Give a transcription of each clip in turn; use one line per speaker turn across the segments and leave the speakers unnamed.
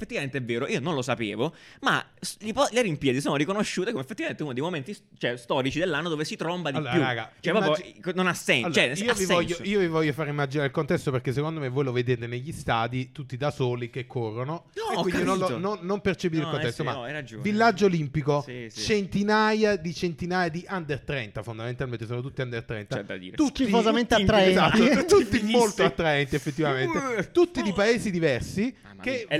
effettivamente è vero, io non lo sapevo, ma le Olimpiadi sono riconosciute come effettivamente uno dei momenti cioè, storici dell'anno dove si tromba di
Allora,
più.
raga,
cioè,
immagini-
proprio non ha senso.
Allora,
cioè,
io,
ha
vi voglio,
senso.
io vi voglio fare immaginare il contesto perché secondo me voi lo vedete negli stadi tutti da soli che corrono
No,
e quindi non, lo- non- non percepite
No,
il contesto
eh sì,
ma
no, hai ragione.
villaggio olimpico
Sì, sì.
centinaia di centinaia di under 30 fondamentalmente sono tutti under 30
C'è da dire.
tutti
Schifosamente
tutti-
attraenti.
esatto, tutti molto attraenti effettivamente tutti di paesi diversi che
mia. È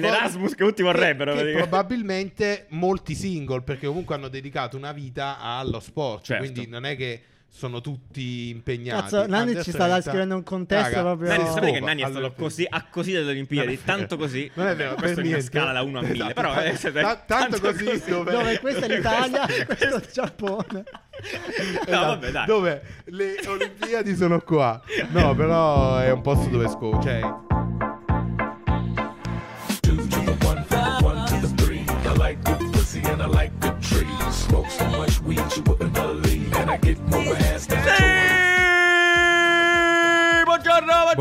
che tutti vorrebbero,
che- che probabilmente molti single perché comunque hanno dedicato una vita allo sport
Certo.
quindi non è che sono tutti impegnati
Cazzo,
Under
ci sta
30.
scrivendo un contesto
Raga,
proprio-
Nanni,
No.
sapete che Nanni è stato così, a così delle Olimpiadi,
è
tanto così.
Non è vero,
Questo è una scala da 1 a 1000,
Esatto.
però eh, siete-
Ta- tanto così dove-
Dove questa è l'Italia, questo è il Giappone.
No,
Esatto,
vabbè, dai.
Dove le Olimpiadi sono qua. No, però è un posto dove scopo. Cioè,
and I like good trees. Smoke so much weed you wouldn't believe, and I get more ass than.
Sì!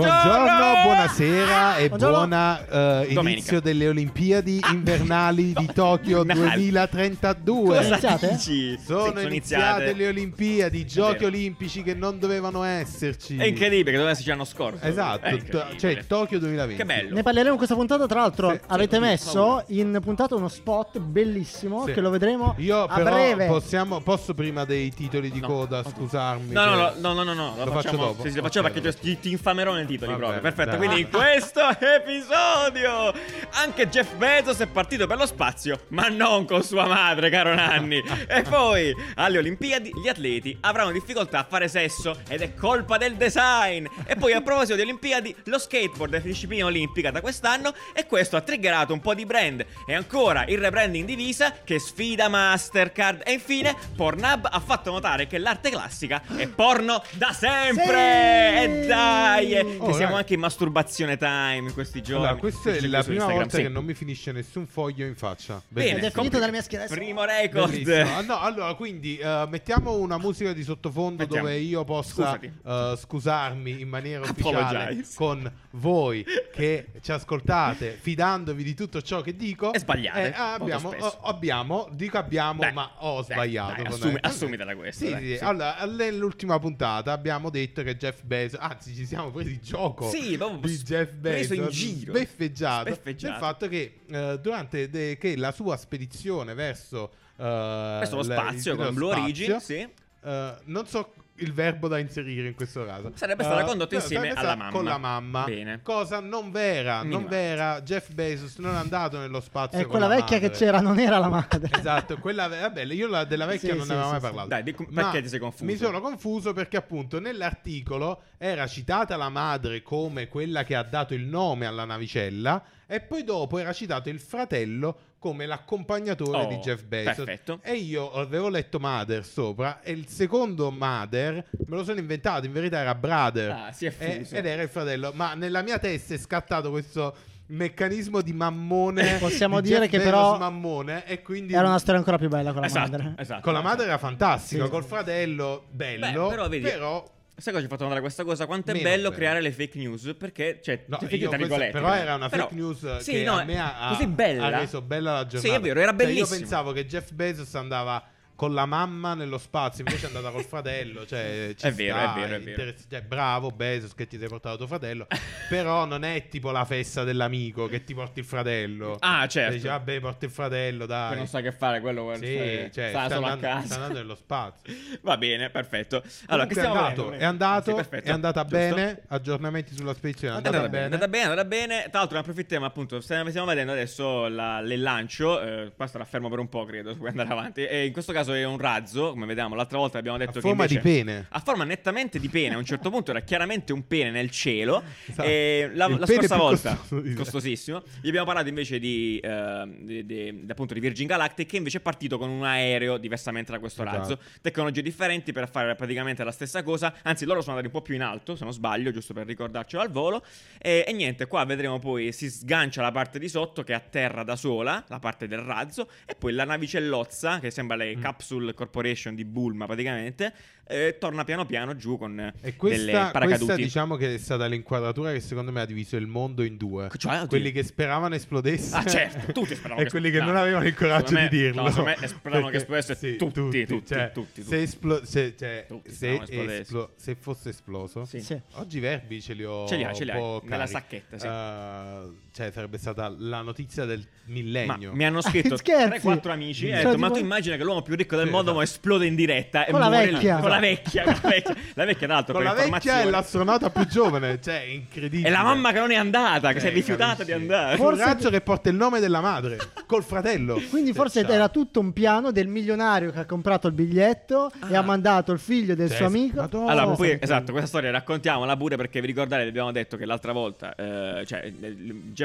Buongiorno,
buonasera e
Buongiorno.
buona eh,
Domenica.
inizio delle Olimpiadi invernali di Tokyo
Invernali.
2032.
Cosa
iniziate?
dici?
Sono
Sì,
iniziate le Olimpiadi, giochi
vero.
olimpici che non dovevano esserci.
È incredibile che doveva esserci l'anno scorso.
Esatto,
È
to-
incredibile.
cioè Tokyo 2020.
Che bello.
Ne parleremo in questa puntata. Tra l'altro,
Sì,
avete
sì,
messo in puntata uno spot bellissimo
Sì.
che lo vedremo
Io
a
però
breve.
possiamo, posso prima dei titoli di
No.
coda scusarmi?
No, no, no, no, no, no, no,
Lo
facciamo,
dopo?
Sì, sì, lo facciamo
Ok,
perché ti, ti infamerò nei titoli
Va
proprio. Perfetto.
dai.
Quindi in questo episodio anche Jeff Bezos è partito per lo spazio, ma non con sua madre, caro Nanni. e poi alle Olimpiadi gli atleti avranno difficoltà a fare sesso ed è colpa del design. E poi a proposito di Olimpiadi, lo skateboard è disciplina olimpica da quest'anno e questo ha triggerato un po' di brand. E ancora il rebranding di Visa che sfida Mastercard. E infine Pornhub ha fatto notare che l'arte classica è porno da sempre.
Sì!
E dai,
Oh,
siamo
raga.
anche in masturbazione time in questi giorni.
Allora, questa è la prima
Instagram,
volta
sì.
che non mi finisce nessun foglio in faccia.
Bene,
Ed è finito dalla mia schiena.
Primo record.
Ah, no, allora, quindi eh, mettiamo una musica di sottofondo
Mettiamo.
dove io possa eh, scusarmi in maniera ufficiale
Apologize.
con voi che ci ascoltate, fidandovi di tutto ciò che dico.
E sbagliate,
Eh, abbiamo, oh, abbiamo, dico abbiamo,
Dai,
ma ho
dai,
sbagliato.
dai, assumi- assumitela questa,
Sì,
dai,
sì.
sì.
Allora, nell'ultima puntata abbiamo detto che Jeff Bezos, anzi, ci siamo presi gioco
Sì,
di Jeff
preso in
Bezos,
giro.
sbeffeggiato,
Sbeffeggiato.
del fatto che eh, durante de- che la sua spedizione verso eh,
Verso lo
la-
spazio
il-
con Blue Origin, sì.
eh, non so il verbo da inserire in questo caso.
Sarebbe stata
Eh,
condotta
no,
insieme alla mamma.
Con la mamma.
Bene.
Cosa non vera, non
Minimale.
vera. Jeff Bezos non è andato nello spazio
E
con
quella
la
vecchia che
madre.
c'era non era la madre.
Esatto, quella vabbè, io la- della vecchia
Sì,
non
sì,
ne avevo
sì,
mai
sì.
parlato.
Dai, di-
Ma
perché ti sei confuso?
Mi sono confuso perché appunto nell'articolo era citata la madre come quella che ha dato il nome alla navicella e poi dopo era citato il fratello come l'accompagnatore
Oh,
di Jeff Bezos.
perfetto.
E io avevo letto Mother sopra e il secondo Mother me lo sono inventato, in verità era Brother.
Ah, si è
E-
fuso.
ed era il fratello, ma nella mia testa è scattato questo meccanismo di mammone
Possiamo
di
dire
Jeff
che
Bezos
però
mammone e quindi
Era una storia ancora più bella con la
Esatto,
madre.
esatto.
con la madre era fantastico,
Sì.
col fratello bello,
Beh, però vedi-
però
Sai cosa ci ha fatto notare questa cosa? Quanto è
Meno
bello creare le fake news? Perché, cioè,
No,
fake
io
news, virgolette,
però era una
Però-
fake news
sì,
che
no,
a me ha,
così bella.
ha reso bella la giornata.
Sì, è vero, era
Cioè,
bellissimo.
io pensavo che Jeff Bezos andava con la mamma nello spazio, invece è andata col fratello. Cioè, ci
È vero,
sta,
è vero, è vero.
interess- cioè, bravo Bezos che ti sei portato tuo fratello. però non è tipo la festa dell'amico che ti porti il fratello.
Ah, certo.
Dici, vabbè, porti il fratello, dai.
non sa che fare quello, quello
Sì,
sta-
cioè,
sta
sta
solo a
andando-
casa.
sta andando nello spazio.
Va bene, perfetto. Allora, che
è andato, è andato,
Sì,
è andata
Giusto?
bene. Aggiornamenti sulla spedizione. È andata,
andata bene, è andata bene, è andata bene. Tra l'altro, ne approfittiamo appunto. Stiamo vedendo adesso la- il lancio. Eh, qua starà fermo per un po', credo. Se puoi andare avanti. E in questo caso è un razzo. Come vediamo, l'altra volta abbiamo detto
A
che.
forma di pene.
A forma nettamente di pene. A un certo punto era chiaramente un pene nel cielo.
Esatto.
E la, la scorsa volta,
costoso
costosissimo, gli abbiamo parlato invece di, eh, di- di- appunto di Virgin Galactic, che invece è partito con un aereo diversamente da questo
Esatto.
razzo. Tecnologie differenti per fare praticamente la stessa cosa. Anzi, loro sono andati un po' più in alto, se non sbaglio, giusto per ricordarcelo al volo. E, e niente, qua vedremo poi si sgancia la parte di sotto che atterra da sola, la parte del razzo, e poi la navicellozza, che sembra le
Mm.
Capsule Corporation di Bulma praticamente, eh, torna piano piano giù con
E
delle
questa, questa diciamo che è stata l'inquadratura che secondo me ha diviso il mondo in due.
Cioè,
quelli che speravano esplodesse
Ah, certo, tutti speravano
e
che
quelli che non
no,
avevano il coraggio
secondo
di
me-
dirlo.
no, secondo me speravano che esplodesse tutti, tutti,
cioè,
tutti,
Se,
tutti.
esplo- se- cioè,
Tutti
se, esplo- se fosse esploso,
Sì.
Sì.
oggi i verbi ce li ho
Ce li hai, ce li
un po'
hai, nella
carichi.
sacchetta, sì.
Eh, cioè, sarebbe stata la notizia del
Ma
millennio.
mi hanno scritto
Scherzi?
3-4 amici e hanno detto: Ma
tipo-
tu immagina che l'uomo più ricco del
Sì,
mondo
esatto.
esplode in diretta e
Con la vecchia.
Con la vecchia, con la vecchia. La vecchia, tra l'altro,
Con
per
la vecchia e l'astronauta più giovane, cioè, è incredibile.
E la mamma che non è andata, che si è
Eh,
rifiutata di andare.
Un
Forse-
ragazzo che porta il nome della madre col fratello.
Quindi
Sì,
forse
ciao.
era tutto un piano del milionario che ha comprato il biglietto e ha mandato il figlio del suo amico.
Madonna.
Allora, poi, esatto, questa storia raccontiamola pure perché vi ricordate, abbiamo detto che l'altra volta, eh, cioè, eh,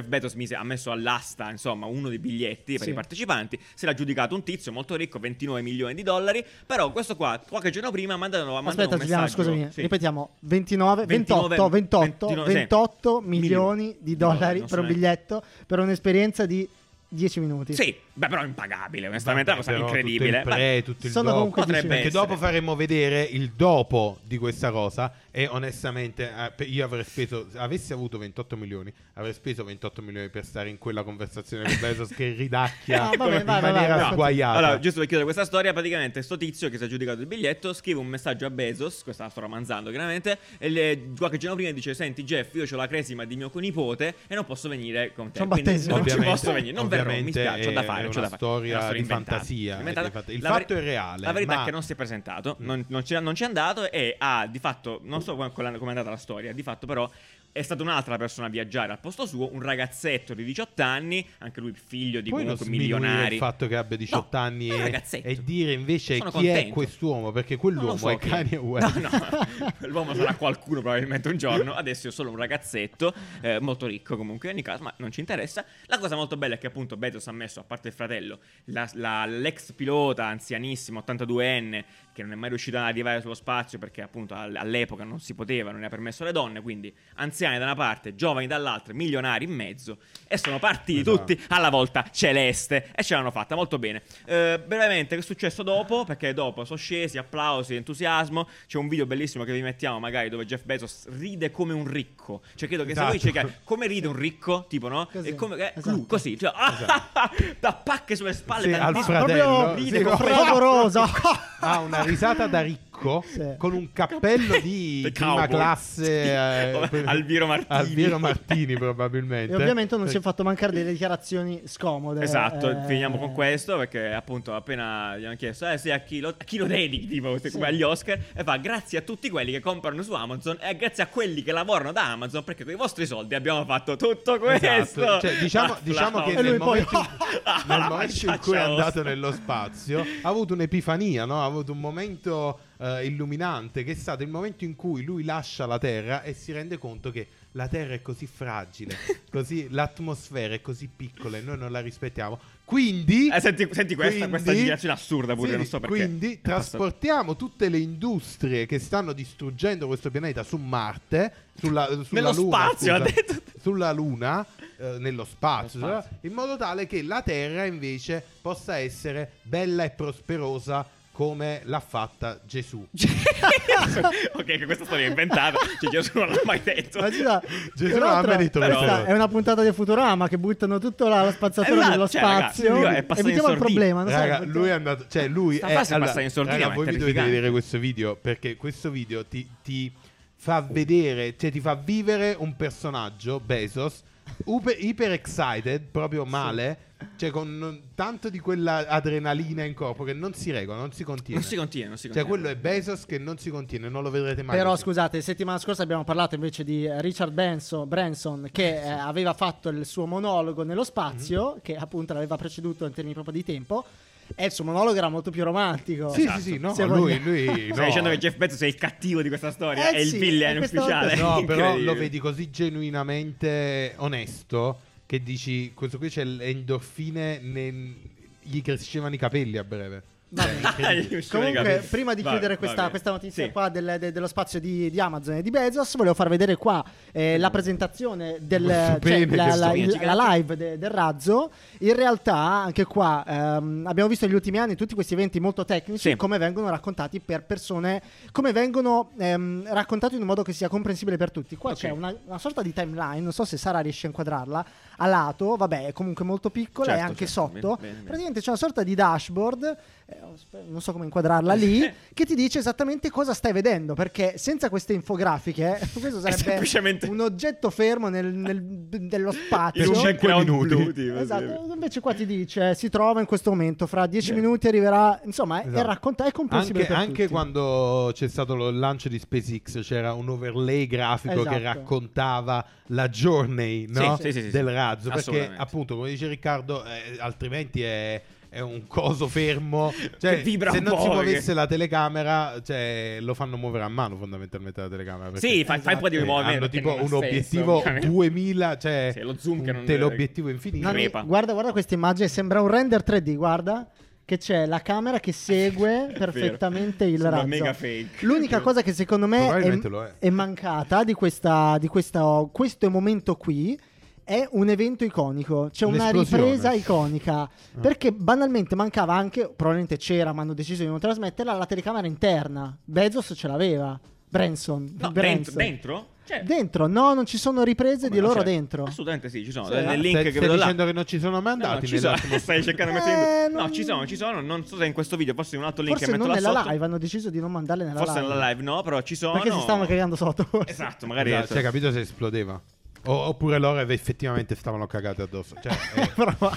Jeff Bezos mise- ha messo all'asta, insomma, uno dei biglietti per
Sì.
i partecipanti, se l'ha giudicato un tizio molto ricco, 29 milioni di dollari, però questo qua, qualche giorno prima, ha mandato
Aspetta,
un
Giuliano,
messaggio.
scusami,
Sì.
ripetiamo: 29,
29,
28, 28,
29, sì.
28 milioni
Milioni
di dollari
non
per un biglietto per un'esperienza di 10 minuti.
Sì, beh, però è impagabile, onestamente, è una cosa incredibile.
Tutto il pre, tutto il
Sono
dopo.
comunque
Potrebbe
Perché
essere.
dopo faremo vedere il dopo di questa cosa. E onestamente, eh, io avrei speso, se avessi avuto 28 milioni, avrei speso 28 milioni per stare in quella conversazione con Bezos che ridacchia
Ah, vabbè,
in
vai,
maniera
vai,
sguaiata.
Allora, giusto per chiudere questa storia, praticamente sto tizio che si è aggiudicato il biglietto scrive un messaggio a Bezos, questa la sto romanzando chiaramente, e le- qualche giorno prima dice, senti Jeff, io ho la cresima di mio conipote e non posso venire con te. Quindi
battesimo.
non ci posso venire, non verrò, mi spiace, ho da
è
fare, c'ho
una
fare.
storia
una
di
inventata,
fantasia,
inventata.
di il
La ver-
fatto è reale,
La verità
ma-
è che non si è presentato, non, non ci, non ci è andato e ha di fatto, non so come è andata la storia, di fatto però è stata un'altra persona a viaggiare al posto suo, un ragazzetto di 18 anni, anche lui figlio di
non
comunque milionari.
il fatto che abbia 18
No,
anni
è
e, e dire invece
Sono
chi è
contento.
quest'uomo, perché quell'uomo
so
è
chi
Kanye West.
No, no, l'uomo sarà qualcuno probabilmente un giorno. Adesso io sono un ragazzetto, eh, molto ricco comunque in ogni caso, ma non ci interessa. La cosa molto bella è che appunto Bezos ha messo, a parte il fratello, la- la- l'ex pilota anzianissimo, 82enne, che non è mai riuscito ad arrivare sullo spazio perché appunto all- all'epoca non si poteva, non era permesso alle donne, quindi anziani da una parte, giovani dall'altra, milionari in mezzo, e sono partiti
Esatto.
tutti alla volta celeste e ce l'hanno fatta molto bene. Eh, brevemente, che è successo dopo? Perché dopo sono scesi, applausi, entusiasmo. C'è un video bellissimo che vi mettiamo magari dove Jeff Bezos ride come un ricco. Cioè, credo che se voi
Esatto.
cercate come ride un ricco, tipo, no?
Così,
E come, eh,
esatto.
così, cioè, da pacche sulle spalle.
Sì, al fratello,
proprio
sì,
ride
no.
come-
fragoroso.
ha una risata da ricco
Sì.
con un cappello di
The
prima
cowboy.
classe eh,
Alviro Martini.
Alviro Martini probabilmente
E ovviamente non si è fatto mancare delle dichiarazioni scomode.
Esatto,
eh,
finiamo con questo perché appunto appena gli hanno chiesto eh sì, a chi lo, a chi lo dedichi tipo
Sì.
come agli Oscar e fa grazie a tutti quelli che comprano su Amazon e grazie a quelli che lavorano da Amazon perché con i vostri soldi abbiamo fatto tutto questo
Esatto. Cioè, diciamo, diciamo che nel
poi-
momento, nel momento in cui è andato nello spazio ha avuto un'epifania, no? ha avuto un momento eh, illuminante che è stato il momento in cui lui lascia la Terra e si rende conto che la Terra è così fragile, così l'atmosfera è così piccola e noi non la rispettiamo. Quindi,
Eh, senti, senti questa,
quindi-
questa dichiarazione assurda pure,
sì,
non so perché.
Quindi
È
trasportiamo tutte le industrie che stanno distruggendo questo pianeta su Marte, sulla, sulla
Nello
Luna,
spazio,
scusa,
detto.
sulla Luna, eh, nello spazio,
Nello spazio.
in modo tale che la Terra invece possa essere bella e prosperosa come l'ha fatta Gesù.
ok, che questa storia è inventata. Cioè, Gesù non l'ha mai detto.
Ma già,
Gesù non ha
l'altro,
mai detto
però-
è una puntata di Futurama che buttano tutta la, la spazzatura
Esatto,
nello
cioè,
spazio.
io- è passato
Evitiamo il problema. non
Raga,
perché-
lui è andato, cioè lui
Sta
è
è passata in sordina,
raga, voi vi dovete vedere questo video perché questo video ti, ti fa vedere, cioè ti fa vivere un personaggio Bezos upe- iper excited, proprio male, cioè con tanto di quella adrenalina in corpo che non si regola, non si contiene.
Non si contiene, non si
Cioè
contiene.
quello è Bezos che non si contiene, non lo vedrete mai.
Però
così.
scusate, settimana scorsa abbiamo parlato invece di Richard Benson, Branson che eh, aveva fatto il suo monologo nello spazio,
Mhm.
che appunto l'aveva preceduto in termini proprio di tempo, e il suo monologo era molto più romantico.
Sì,
Esatto.
sì, sì, no,
Se
lui, lui
Stai
no.
dicendo che Jeff Bezos è il cattivo di questa storia?
Eh
è il
sì,
villain
e questa
ufficiale?
volta-
No, però lo vedi così genuinamente onesto che dici questo qui c'è le endorfine, ne- gli crescevano i capelli a breve.
Va bene.
Dai, usciamo i
Comunque, prima di
Va-
chiudere
va
questa,
bene.
questa notizia
Sì.
qua del- de- dello spazio di, di Amazon e di Bezos, volevo far vedere qua eh, la presentazione del
Questo
cioè,
pene
la, la- il-
gigante.
la live de- del razzo. In realtà, anche qua ehm, abbiamo visto negli ultimi anni tutti questi eventi molto tecnici,
Sì.
come vengono raccontati per persone, come vengono ehm, raccontati in un modo che sia comprensibile per tutti. Qua c'è una, una sorta di timeline, non so se Sara riesce a inquadrarla, a lato, vabbè, è comunque molto piccola e
Certo,
anche
certo,
sotto.
bene, bene, bene.
Praticamente c'è una sorta di dashboard, eh, non so come inquadrarla lì, che ti dice esattamente cosa stai vedendo, perché senza queste infografiche questo sarebbe
semplicemente-
un oggetto fermo nel, nel- dello
In
spazio.
un
Cinque
background
minuti.
blu, tipo,
Esatto, invece qua ti dice si trova in questo momento, fra dieci
Bene.
minuti arriverà, insomma, è,
Esatto.
racconta- è comprensibile
Anche,
per
anche
tutti.
quando c'è stato lo- il lancio di SpaceX c'era un overlay grafico che
Esatto.
raccontava la journey no?
Sì, sì, sì, sì,
del
sì.
Razzo. Perché appunto, come dice Riccardo, eh, altrimenti è, è un coso fermo. Cioè,
Che vibra
se
un
non
po',
si
che-
muovesse la telecamera, cioè, lo fanno muovere a mano fondamentalmente la telecamera.
Sì, fai, fai un po' di
eh,
movimento.
hanno
che
tipo
non
un
senso,
obiettivo
ovviamente.
2000, cioè
Sì, lo zoom che non-
teleobiettivo infinito.
Crepa.
guarda, guarda questa immagine, sembra un render 3D, guarda. Che c'è la camera che segue perfettamente il razzo.
mega fake.
L'unica cosa che secondo me è,
è.
è mancata di, questa, di questa- questo momento qui è un evento iconico, c'è una ripresa iconica. Perché banalmente mancava anche, probabilmente c'era, ma hanno deciso di non trasmetterla, la telecamera interna. Bezos ce l'aveva. Branson.
No,
Branson.
dentro? dentro? Cioè,
Dentro, no, non ci sono riprese
come
di
no,
loro
cioè,
dentro.
Assolutamente sì, ci sono.
Sì.
Nel link
Stai,
che
stai
vedo là.
dicendo che non ci sono mai
No, no,
andati
ci sono.
nell'attimo-
Stai cercando di
Eh,
mettere
non-
No, ci sono, ci sono. Non so se in questo video, forse in un altro link
Forse
che metto
non
là
nella
sotto.
live, hanno deciso di non mandarle nella
Forse
live.
nella live no, però ci sono.
Perché si stavano cagando sotto. forse.
Esatto, magari
Esatto, cioè, capito se esplodeva. O- oppure loro effettivamente stavano cagate addosso. Cioè, eh,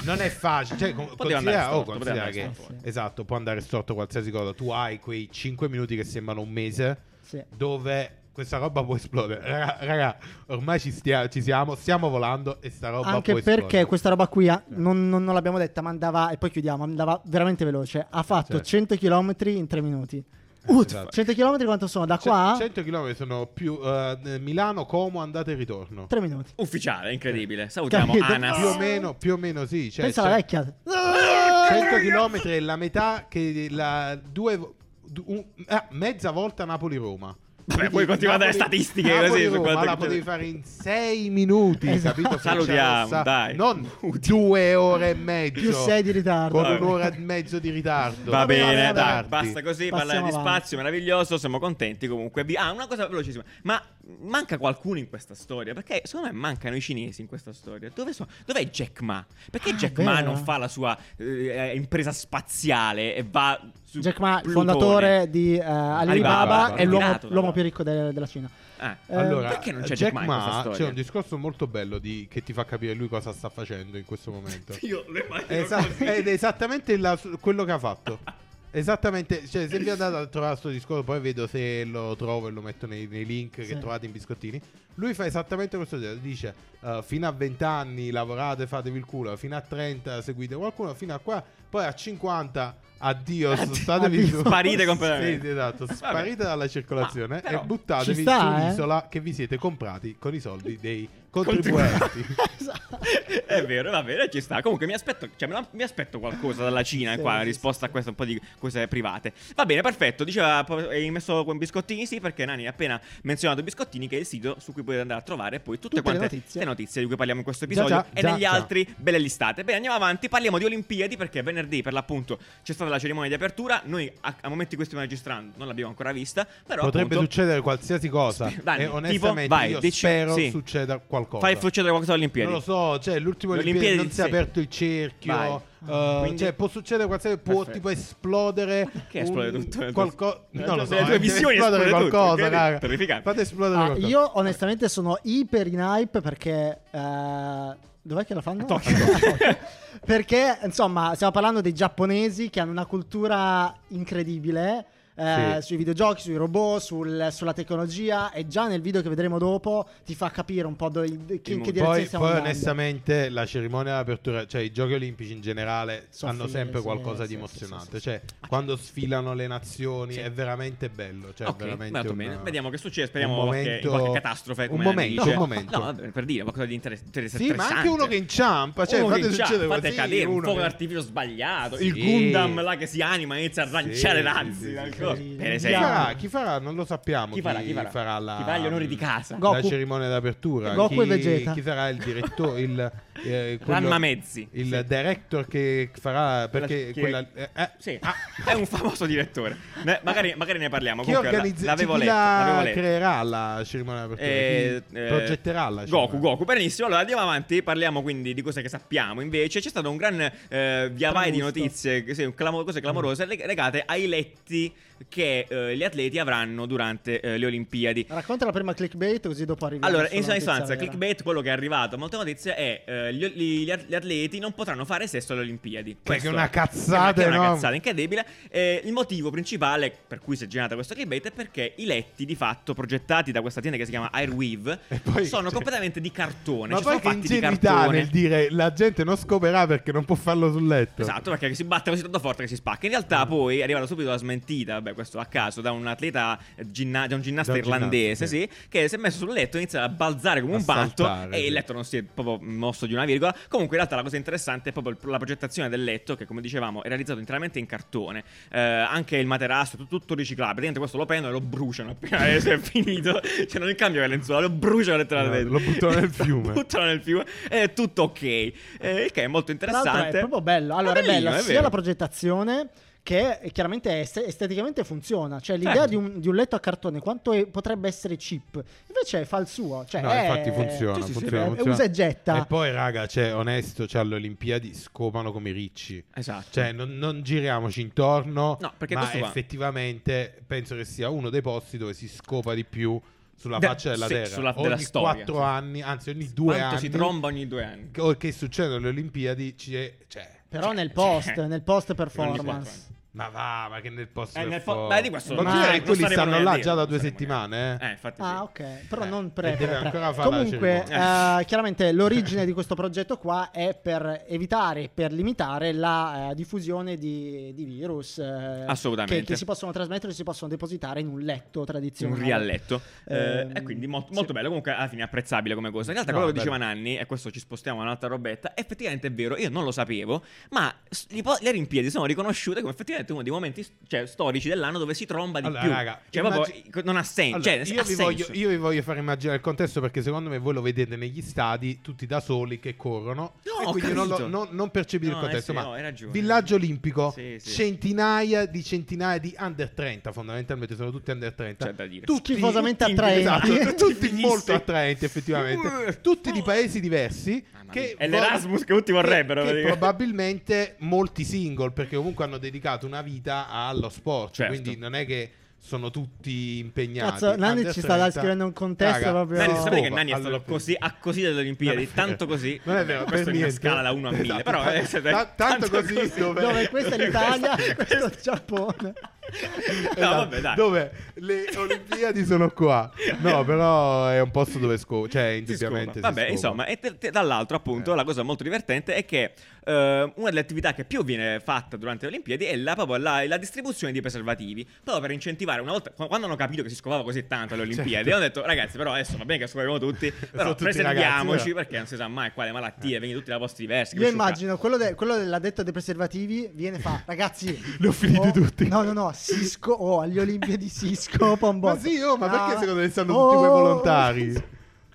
non è facile. Cioè, con- considera,
andare
oh,
storto,
considera
poteva
che
storto.
esatto, può andare storto qualsiasi cosa. Tu hai quei 5 minuti che sembrano un mese
Sì.
dove questa roba può esplodere. Raga, raga, ormai ci, stia- ci siamo, stiamo volando e sta roba
Anche perché
esplodere.
questa roba qui ah, non, non- non l'abbiamo detta, ma andava, e poi chiudiamo, andava veramente veloce. Ha fatto
Certo.
100 km in 3 minuti.
Eh, esatto.
100 km quanto sono? Da qua?
100 km sono più eh, Milano, Como, andata e ritorno.
3 minuti.
Ufficiale, incredibile. Salutiamo
Capito?
Anas.
Più o meno, più o meno sì. Cioè,
Pensa alla vecchia.
100 km è la metà che la due du- un- ah, mezza volta Napoli-Roma.
Vabbè, poi continuate le statistiche così, su
Napoli-Roma
quanto
la potevi fare in 6 minuti,
Esatto.
capito?
Salutiamo,
rossa.
dai.
Non due ore e mezzo.
Più 6 di ritardo.
Con un'ora e mezzo di ritardo.
Va bene, dai, basta così,
Passiamo
parlare di spazio, meraviglioso, siamo contenti comunque. Ah, una cosa velocissima, ma manca qualcuno in questa storia? Perché secondo me mancano i cinesi in questa storia. Dove sono? Dov'è Jack Ma? Perché
Ah,
Jack Ma
vero.
non fa la sua eh, impresa spaziale e va su
Jack Ma,
Plutone?
fondatore di eh, Alibaba,
Alibaba,
è l'uomo, l'uomo più ricco de- della Cina.
Ah,
Eh,
Allora,
perché non c'è
Jack
Jack Ma in questa
Ma
storia?
c'è un discorso molto bello di- che ti fa capire lui cosa sta facendo in questo momento.
Io lo immagino
esa- ed è esattamente la- quello che ha fatto. Esattamente, cioè se vi andate a trovare questo discorso, poi vedo se lo trovo e lo metto nei, nei link
Sì.
che trovate in biscottini. Lui fa esattamente questo, dice eh, fino a 20 anni lavorate, fatevi il culo, fino a 30 seguite qualcuno, fino a qua, poi a 50 addio,
Addio.
statevi
Addio.
Sparite completamente.
Sì, esatto, sparite dalla circolazione
però,
e buttatevi
sta,
su
eh?
un'isola che vi siete comprati con i soldi dei contribuenti.
È vero, va bene, ci sta. Comunque mi aspetto, cioè, mi aspetto qualcosa dalla Cina
Sì,
qua, in
sì,
risposta a questo un po' di cose private. Va bene, perfetto. Diceva, hai messo con biscottini? Sì, perché Nani ha appena menzionato biscottini, che è il sito su cui potete andare a trovare poi tutte,
Tutte le
quante
notizie.
le notizie di cui parliamo in questo
Già,
episodio
già,
e
già,
negli
già.
altri belle listate. Bene, andiamo avanti. Parliamo di Olimpiadi perché venerdì, per l'appunto, c'è stata la cerimonia di apertura. Noi a, a momenti in cui stiamo registrando non l'abbiamo ancora vista, però
Potrebbe
appunto,
succedere qualsiasi cosa.
Dai,
e
tipo,
onestamente
vai,
io
dici-
spero
sì.
succeda qualcosa.
Fai succedere qualcosa alle Olimpiadi.
Non lo so, cioè l'ultimo
Le
Olimpiadi, non si è aperto il cerchio. Eh,
Quindi-
Cioè, può succedere qualsiasi può
Perfetto.
tipo esplodere.
Perché esplode tutto?
Qualco-
Nelle
non lo so.
tue
eh,
visioni
deve esplodere qualcosa, raga.
Terrificante.
Fate esplodere
Ah,
qualcosa.
io onestamente sono iper in hype perché... eh, dov'è che la fanno?
Tokyo.
A Tokyo. perché, insomma, stiamo parlando dei giapponesi che hanno una cultura incredibile. Eh,
Sì.
sui videogiochi, sui robot, sul- sulla tecnologia e già nel video che vedremo dopo ti fa capire un po' dove, che, in che direzione
Poi,
stiamo
poi
andando.
onestamente la cerimonia d'apertura, cioè i giochi olimpici in generale
Sono
hanno
fighi,
sempre
sì,
qualcosa
sì,
di emozionante.
sì, sì,
Cioè, quando sfilano le nazioni
Sì.
è veramente bello. Cioè,
ok,
veramente un-
bene. Vediamo che succede. Speriamo
un
qualche,
momento-
qualche catastrofe.
un
Come
momento,
dice.
un momento.
No, vabbè, per dire qualcosa di interess- interessante.
Sì, ma anche uno che inciampa. Cioè,
Uno che
fate succedere
fate cadere un fuoco d'artificio sbagliato. Il Gundam là che si anima e inizia a
Sì,
lanciare
sì,
razzi. Per
Chi
esempio.
farà? Chi farà? Non lo sappiamo.
Chi farà? Chi farà?
la,
Chi fa gli onori di casa?
Goku.
La cerimonia d'apertura.
Goku
chi,
e Vegeta.
Chi sarà il direttore? Il, eh, quello-
Ranma Mezzi.
Il
Sì.
director che farà. Perché
Chi-
quella. eh, eh,
Sì, è un famoso direttore. Ne- magari, magari ne parliamo.
Chi,
Comunque, la-
organizza-
l'avevo
chi
letto.
la
l'avevo letto.
creerà la cerimonia d'apertura?
Eh, eh,
progetterà la
Goku,
cerimonia?
Goku, benissimo. Allora andiamo avanti. Parliamo quindi di cose che sappiamo. Invece, c'è stato un gran eh, via vai di notizie, che- sì, un clamo- cose clamorose leg- legate ai letti che eh, gli atleti avranno durante eh, le Olimpiadi.
Racconta la prima clickbait così dopo arriviamo.
Allora, in sostanza, clickbait, quello che è arrivato a molte notizie è eh, gli, gli- gli at- gli atleti non potranno fare sesso alle Olimpiadi.
Che è
Questo-
una
che è una-
cazzata
è una cazzata incredibile. Eh, il motivo principale per cui si è generata questa clickbait è perché i letti, di fatto, progettati da questa azienda che si chiama Airweave,
poi-
sono
cioè-
completamente di cartone.
Ma
ci
poi che ingenuità nel dire la gente non scoperà perché non può farlo sul letto.
Esatto, perché si batte così tanto forte che si spacca. In realtà,
Mm.
poi è arrivata subito la smentita, vabbè, questo a caso, da un atleta ginna- da un ginnasta
Da un
irlandese,
ginnasta,
sì, che si è messo sul letto e inizia a balzare come un
saltare,
E il
sì.
letto non si è proprio mosso di una virgola. Comunque, in realtà, la cosa interessante è proprio il- la progettazione del letto, che come dicevamo è realizzato interamente in cartone. Eh, anche il materasso, tutto, tutto riciclabile. Praticamente questo lo prendono e lo bruciano appena è finito. Cioè, non cambiano le lenzuola, lo bruciano letteralmente.
No, lo buttano nel fiume.
lo buttano nel fiume. E è tutto ok. Eh, il che è molto
l'altro
interessante.
è proprio bello. Allora,
Ma
è bella
bellino, è
sia
vero.
la progettazione che eh, chiaramente est- esteticamente funziona. Cioè, l'idea
Certo.
di, un, di un letto a cartone, quanto è- potrebbe essere cheap, invece fa il suo. Cioè,
No,
è-
infatti funziona,
sì, sì, sì,
funziona,
è-
funziona.
usa e getta.
E poi, raga, cioè, onesto, cioè, alle Olimpiadi scopano come i ricci.
Esatto.
Cioè, non, non giriamoci intorno,
No, perché
ma
questo va-
effettivamente penso che sia uno dei posti dove si scopa di più sulla faccia della
sì,
Terra.
sulla-
ogni
della storia,
quattro
sì.
anni, anzi ogni due
Quanto
anni.
si tromba ogni due anni.
Che, che succede alle Olimpiadi, ci è, cioè,
Però
Cioè,
nel post,
cioè,
nel post performance.
Ma va, ma che nel posto
Eh, nel po-
for-
beh, di questo
Non che
non
quelli stanno là già da due settimane, eh.
Eh, infatti
Ah,
sì.
ok. Però
Eh.
non pre, pre- pre-
ancora
Comunque, eh, chiaramente l'origine di questo progetto qua è per evitare, per limitare la eh, diffusione di, di virus. eh,
Assolutamente.
Che, che si possono trasmettere e si possono depositare in un letto
un
tradizionale.
rialletto eh,
Ehm,
e quindi mo-
sì.
molto bello comunque alla fine apprezzabile come cosa in realtà
No,
quello che
bello.
diceva Nanni e questo ci spostiamo a un'altra robetta effettivamente è vero io non lo sapevo ma le Olimpiadi sono riconosciute come effettivamente uno dei momenti cioè, storici dell'anno dove si tromba di
Allora,
più
raga,
cioè
immagini-
proprio non ha senso
Allora,
cioè,
io,
ha
vi
senso.
voglio, io vi voglio fare immaginare il contesto perché secondo me voi lo vedete negli stadi tutti da soli che corrono
No,
e quindi non, lo- non- non percepite
No,
il contesto
eh sì,
ma
no, hai ragione.
villaggio olimpico
Sì, sì.
centinaia di centinaia di under 30 fondamentalmente sono tutti under 30
C'è da dire.
tutti
Schifosamente attraenti.
Esatto, tutti molto attraenti effettivamente tutti di paesi diversi
Mamma
che.
È l'Erasmus che tutti vorrebbero,
che, che probabilmente molti single perché comunque hanno dedicato una vita allo sport
Certo.
quindi non è che sono tutti impegnati
Cazzo,
Under
ci sta
30.
descrivendo un contesto
Raga,
proprio-
Nanni,
No.
sapete che Nanni è stato così, a così delle Olimpiadi, tanto così.
Non è vero,
questo
per
è una scala da 1 a 1000,
Esatto.
però eh, siete-
Ta- tanto così dove-
Dove questa è l'Italia,
Questa-
questo è il Giappone.
No,
Esatto,
vabbè, dai.
Dove le Olimpiadi sono qua. No, però è un posto dove scopa. Cioè, indubbiamente.
Vabbè, insomma, e te- te- dall'altro, appunto,
Eh.
la cosa molto divertente è che eh, una delle attività che più viene fatta durante le Olimpiadi è la, proprio la, la distribuzione di preservativi. Proprio per incentivare, una volta, qu- quando hanno capito che si scopava così tanto alle Olimpiadi,
Certo.
hanno detto, ragazzi, però adesso va bene che scopriamo tutti, però
tutti
preserviamoci
ragazzi,
perché non si sa mai quale malattie, vengono tutti da posti diversi.
Io
sciocca-
immagino quello, de- quello dell'addetto dei preservativi viene fa, ragazzi.
Li ho finiti
oh,
tutti.
No, no, no, si sco- oh, agli Olimpiadi scopa un
Ma sì, oh, ma perché secondo me stanno
oh.
tutti quei volontari?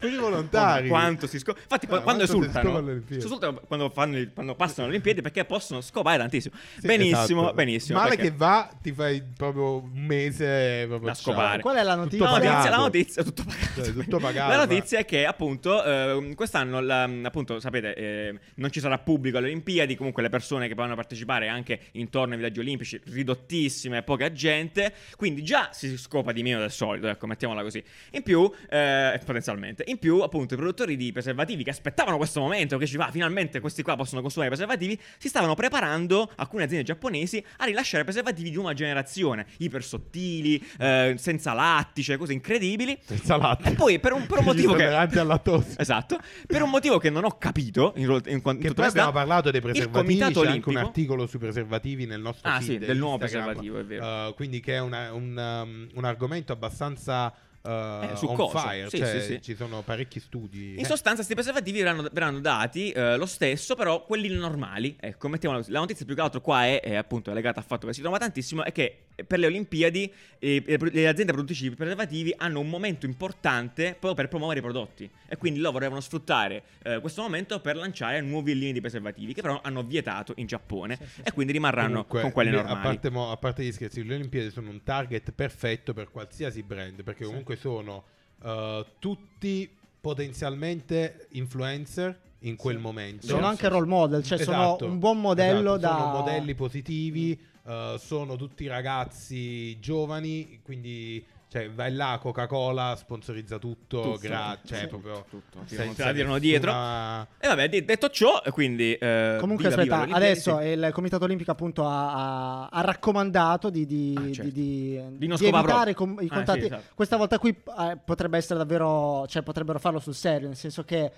Quei volontari.
Oh, ma quanto si scopre. Infatti,
Ah,
quando esultano, esultano quando, fanno quando passano le Olimpiadi perché possono scopare tantissimo.
Sì,
benissimo,
esatto.
benissimo.
Male
perché-
che va, ti fai proprio un mese proprio
Da
ciao.
scopare.
Qual è la notizia?
La notizia, la notizia, tutto pagato.
Cioè, tutto pagato,
La
ma-
notizia è che, appunto, eh, quest'anno, la- appunto, sapete, eh, non ci sarà pubblico alle Olimpiadi. Comunque, le persone che potranno partecipare anche intorno ai villaggi olimpici, ridottissime, poca gente. Quindi, già si scopa di meno del solito, ecco, mettiamola così. In più, eh, potenzialmente, in più, appunto, i produttori di preservativi che aspettavano questo momento, che ci va, finalmente questi qua possono consumare i preservativi, si stavano preparando, alcune aziende giapponesi, a rilasciare preservativi di nuova generazione, iper sottili, eh, senza lattice, cose incredibili.
Senza latte.
E poi per un, per un motivo che...
al lattosio.
Esatto, per un motivo che non ho capito, in, in, in
Che poi abbiamo parlato dei preservativi, c'è
Comitato
anche un
Olimpico-
articolo sui preservativi nel nostro
Ah,
feed
sì, del nuovo
Instagram.
preservativo, è vero.
Uh, quindi che è una- un, um, un argomento abbastanza uh,
Eh,
on fire,
Sì,
cioè
sì, sì.
ci sono parecchi studi.
In
Eh,
sostanza, questi preservativi verranno, verranno dati eh, lo stesso, però quelli normali. Ecco, mettiamola così. La notizia più che altro qua è, è appunto legata al fatto che si trova tantissimo, è che per le Olimpiadi eh, le aziende produttrici di preservativi hanno un momento importante proprio per promuovere i prodotti. E quindi loro volevano sfruttare eh, questo momento per lanciare nuove linee di preservativi, che però hanno vietato in Giappone. e quindi rimarranno
comunque,
con quelli
le-
normali.
A parte, mo- a parte gli scherzi, le Olimpiadi sono un target perfetto per qualsiasi brand, perché comunque sono uh, tutti potenzialmente influencer in quel momento.
Sono anche role model, cioè
Esatto,
sono un buon modello
esatto,
da...
Sono modelli positivi, uh, sono tutti ragazzi giovani, quindi cioè, vai là, Coca-Cola sponsorizza tutto,
Tutto.
grazie, cioè
Sì.
proprio
Tutto. te la tirano
nessuna-
dietro. E vabbè, de- detto ciò, quindi. eh,
Comunque,
viva, viva
aspetta,
Olimpiadi,
adesso
sì.
il Comitato Olimpico appunto ha, ha- raccomandato di, di-
Ah, certo.
di- di-
Di
evitare com- i
Ah,
contatti.
sì, esatto.
Questa volta qui eh, potrebbe essere davvero, cioè potrebbero farlo sul serio, nel senso che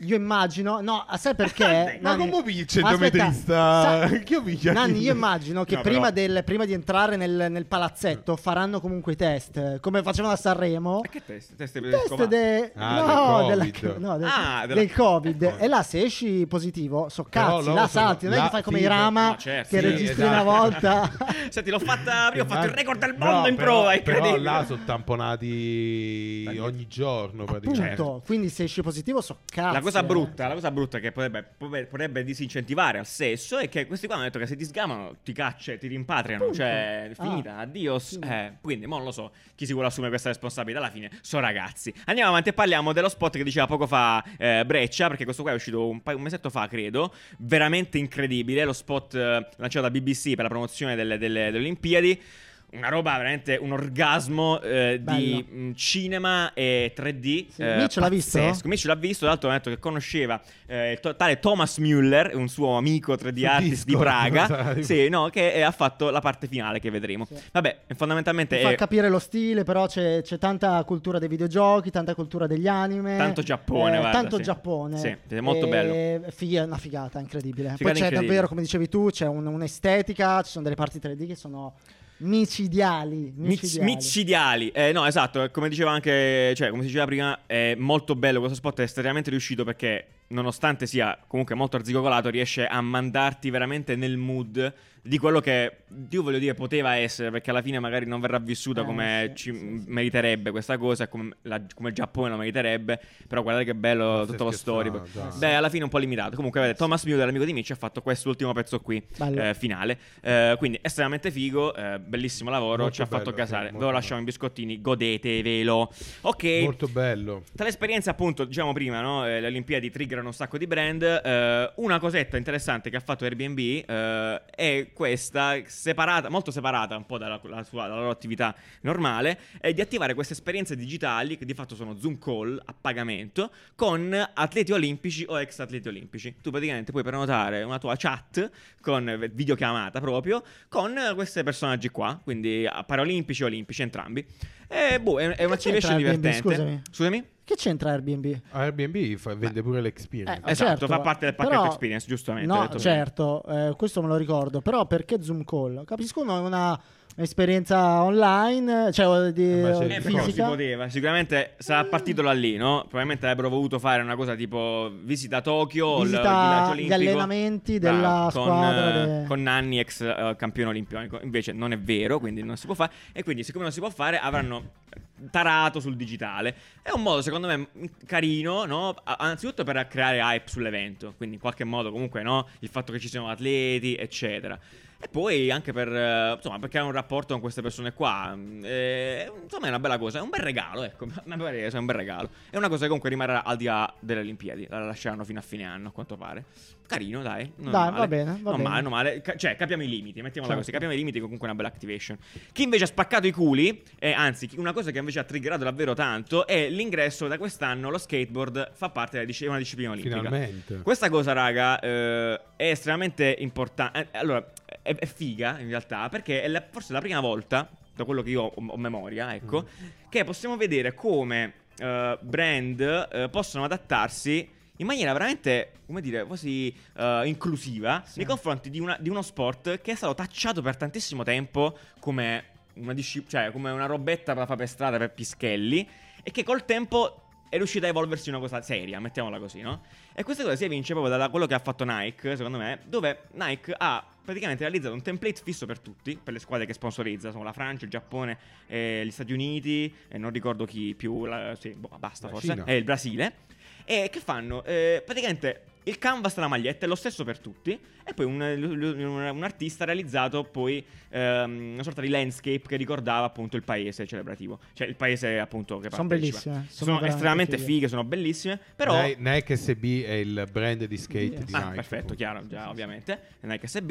io immagino, no, sai perché?
Ma
Nanni-
come vince il
Aspetta,
centrometrista?
sa-? Nanni, io immagino che
No,
prima, del- prima di entrare nel, nel palazzetto faranno comunque i test, come facevano a Sanremo.
Ma che test? Test
test de-
Ah,
no,
del
della-
Covid.
no, del,
Ah, della-
del COVID. E là, se esci positivo, so cazzi, là
sono-
salti. Non è che fai come i Rama
no, certo,
che
sì,
registri
esatto.
una volta.
Senti, l'ho fatta. Io ho fatto il record del mondo in
però-
prova.
Però là sono tamponati ogni giorno praticamente.
Appunto, quindi se esci positivo, so cazzi.
La cosa brutta, la cosa brutta che potrebbe, potrebbe- disincentivare al sesso è che questi qua hanno detto che se ti sgamano ti caccia, ti rimpatriano,
Appunto.
cioè è finita,
Ah,
addios.
sì.
Eh, quindi, mo non lo so chi si vuole assumere questa responsabilità alla fine, sono ragazzi. Andiamo avanti e parliamo dello spot che diceva poco fa eh, Breccia, perché questo qua è uscito un, paio- un mesetto fa, credo, veramente incredibile, lo spot eh, lanciato da BBC per la promozione delle, delle- delle Olimpiadi. Una roba veramente un orgasmo eh, di
Bello.
mh, cinema e 3D.
Sì.
eh,
Mitch l'ha visto?
Mitch l'ha visto, tra l'altro mi ha detto che conosceva eh, il to- tale Thomas Müller, un suo amico 3D artist di
Discord,
Praga. sì, no, che eh, ha fatto la parte finale che vedremo.
Sì.
Vabbè, fondamentalmente
Ti fa
è
capire lo stile, però c'è, c'è tanta cultura dei videogiochi, tanta cultura degli anime.
Tanto Giappone,
eh,
guarda,
tanto
sì.
Giappone.
Sì, è molto
E-
bello.
è fighi- è una figata incredibile.
Figata
Poi c'è
incredibile.
davvero, come dicevi tu, c'è un- un'estetica, ci sono delle parti 3D che sono micidiali.
Mic-
micidiali.
micidiali. Eh, no, esatto, come diceva anche, cioè, come si diceva prima, è molto bello questo spot, è estremamente riuscito perché nonostante sia comunque molto arzigogolato, riesce a mandarti veramente nel mood di quello che io voglio dire poteva essere, perché alla fine magari non verrà vissuta
Eh,
come
sì,
ci
sì, sì.
meriterebbe questa cosa, e come, la- come il Giappone lo meriterebbe, però guardate che bello tutto lo storyboard.
dai.
Beh, alla fine un po' limitato. Comunque, vedete, Thomas Müller, amico di Mitch, ha fatto quest'ultimo pezzo qui, eh, finale. Eh, quindi estremamente figo, eh, bellissimo lavoro,
Molto
ci ha fatto
bello,
gasare.
sì,
Ve lo lasciamo in biscottini, godetevelo. Ok.
Molto bello.
Tra le esperienze, appunto, diciamo prima, no? eh, le Olimpiadi triggerano un sacco di brand. eh, una cosetta interessante che ha fatto Airbnb eh, è questa, separata, molto separata un po' dalla, la sua- dalla loro attività normale, è di attivare queste esperienze digitali che di fatto sono Zoom call a pagamento con atleti olimpici o ex atleti olimpici. Tu praticamente puoi prenotare una tua chat con eh, videochiamata proprio con questi personaggi qua, quindi paraolimpici e olimpici entrambi. E boh, è, è una
Airbnb,
divertente.
scusami?
Scusami?
Che c'entra Airbnb?
Airbnb fa- vende pure l'experience.
Eh,
Esatto,
certo,
fa parte del pacchetto
però-
experience, giustamente.
No, certo, eh, questo me lo ricordo. Però perché Zoom call? Capisco una, una esperienza online, cioè di,
Eh,
Eh, però si
fisica.
poteva, sicuramente sarà partito da lì, no? Probabilmente avrebbero voluto fare una cosa tipo visita a Tokyo, il
Visita
villaggio
gli allenamenti della
con,
squadra
eh,
de-
con Nanni, ex eh, campione olimpionico. Invece non è vero, quindi non si può fare. E quindi, siccome non si può fare, avranno tarato sul digitale. È un modo, secondo me, carino, no? Anzitutto per creare hype sull'evento. Quindi, in qualche modo, comunque, no? Il fatto che ci siano atleti, eccetera. E poi anche per, eh, insomma, per creare un rapporto con queste persone qua. Mm, eh, insomma, è una bella cosa. È un bel regalo, ecco. Mi pare che sia un bel regalo. È una cosa che comunque rimarrà al di là delle Olimpiadi. La lasceranno fino a fine anno, a quanto pare. Carino, dai. Non
Dai,
male.
va bene, va
non
bene.
male, non male. Ca- cioè, capiamo i limiti, mettiamola
Certo.
così. Capiamo i limiti, comunque una bella activation. Chi invece ha spaccato i culi, e anzi, una cosa che invece ha triggerato davvero tanto, è l'ingresso da quest'anno. Lo skateboard fa parte della dis- una disciplina olimpica.
Finalmente.
Questa cosa, raga, eh, è estremamente importante. allora, è, è figa in realtà, perché è la- forse la prima volta, da quello che io ho, ho memoria, ecco, che possiamo vedere come eh, brand eh, possono adattarsi in maniera veramente, come dire, quasi eh, inclusiva
Sì.
nei confronti di, una- di uno sport che è stato tacciato per tantissimo tempo come una, disci- cioè, come una robetta da fare per strada per pischelli e che col tempo è riuscita a evolversi una cosa seria, mettiamola così, no? E questa cosa si evince proprio da quello che ha fatto Nike, secondo me, dove Nike ha praticamente realizzato un template fisso per tutti, per le squadre che sponsorizza, sono la Francia, il Giappone, eh, gli Stati Uniti, e non ricordo chi più, la- sì, boh, basta
La
forse,
Cina.
e il Brasile. E che fanno? Eh, praticamente il canvas della maglietta è lo stesso per tutti e poi un, un- un artista ha realizzato poi ehm, una sorta di landscape che ricordava appunto il paese celebrativo, cioè il paese appunto che
Sono
partecipa.
bellissime, sono
Sono, estremamente
fighe.
fighe, sono bellissime, però...
Nike, SB è il brand di skate
Yes.
di
Ah,
Nike.
perfetto, chiaro, già ovviamente, Nike SB.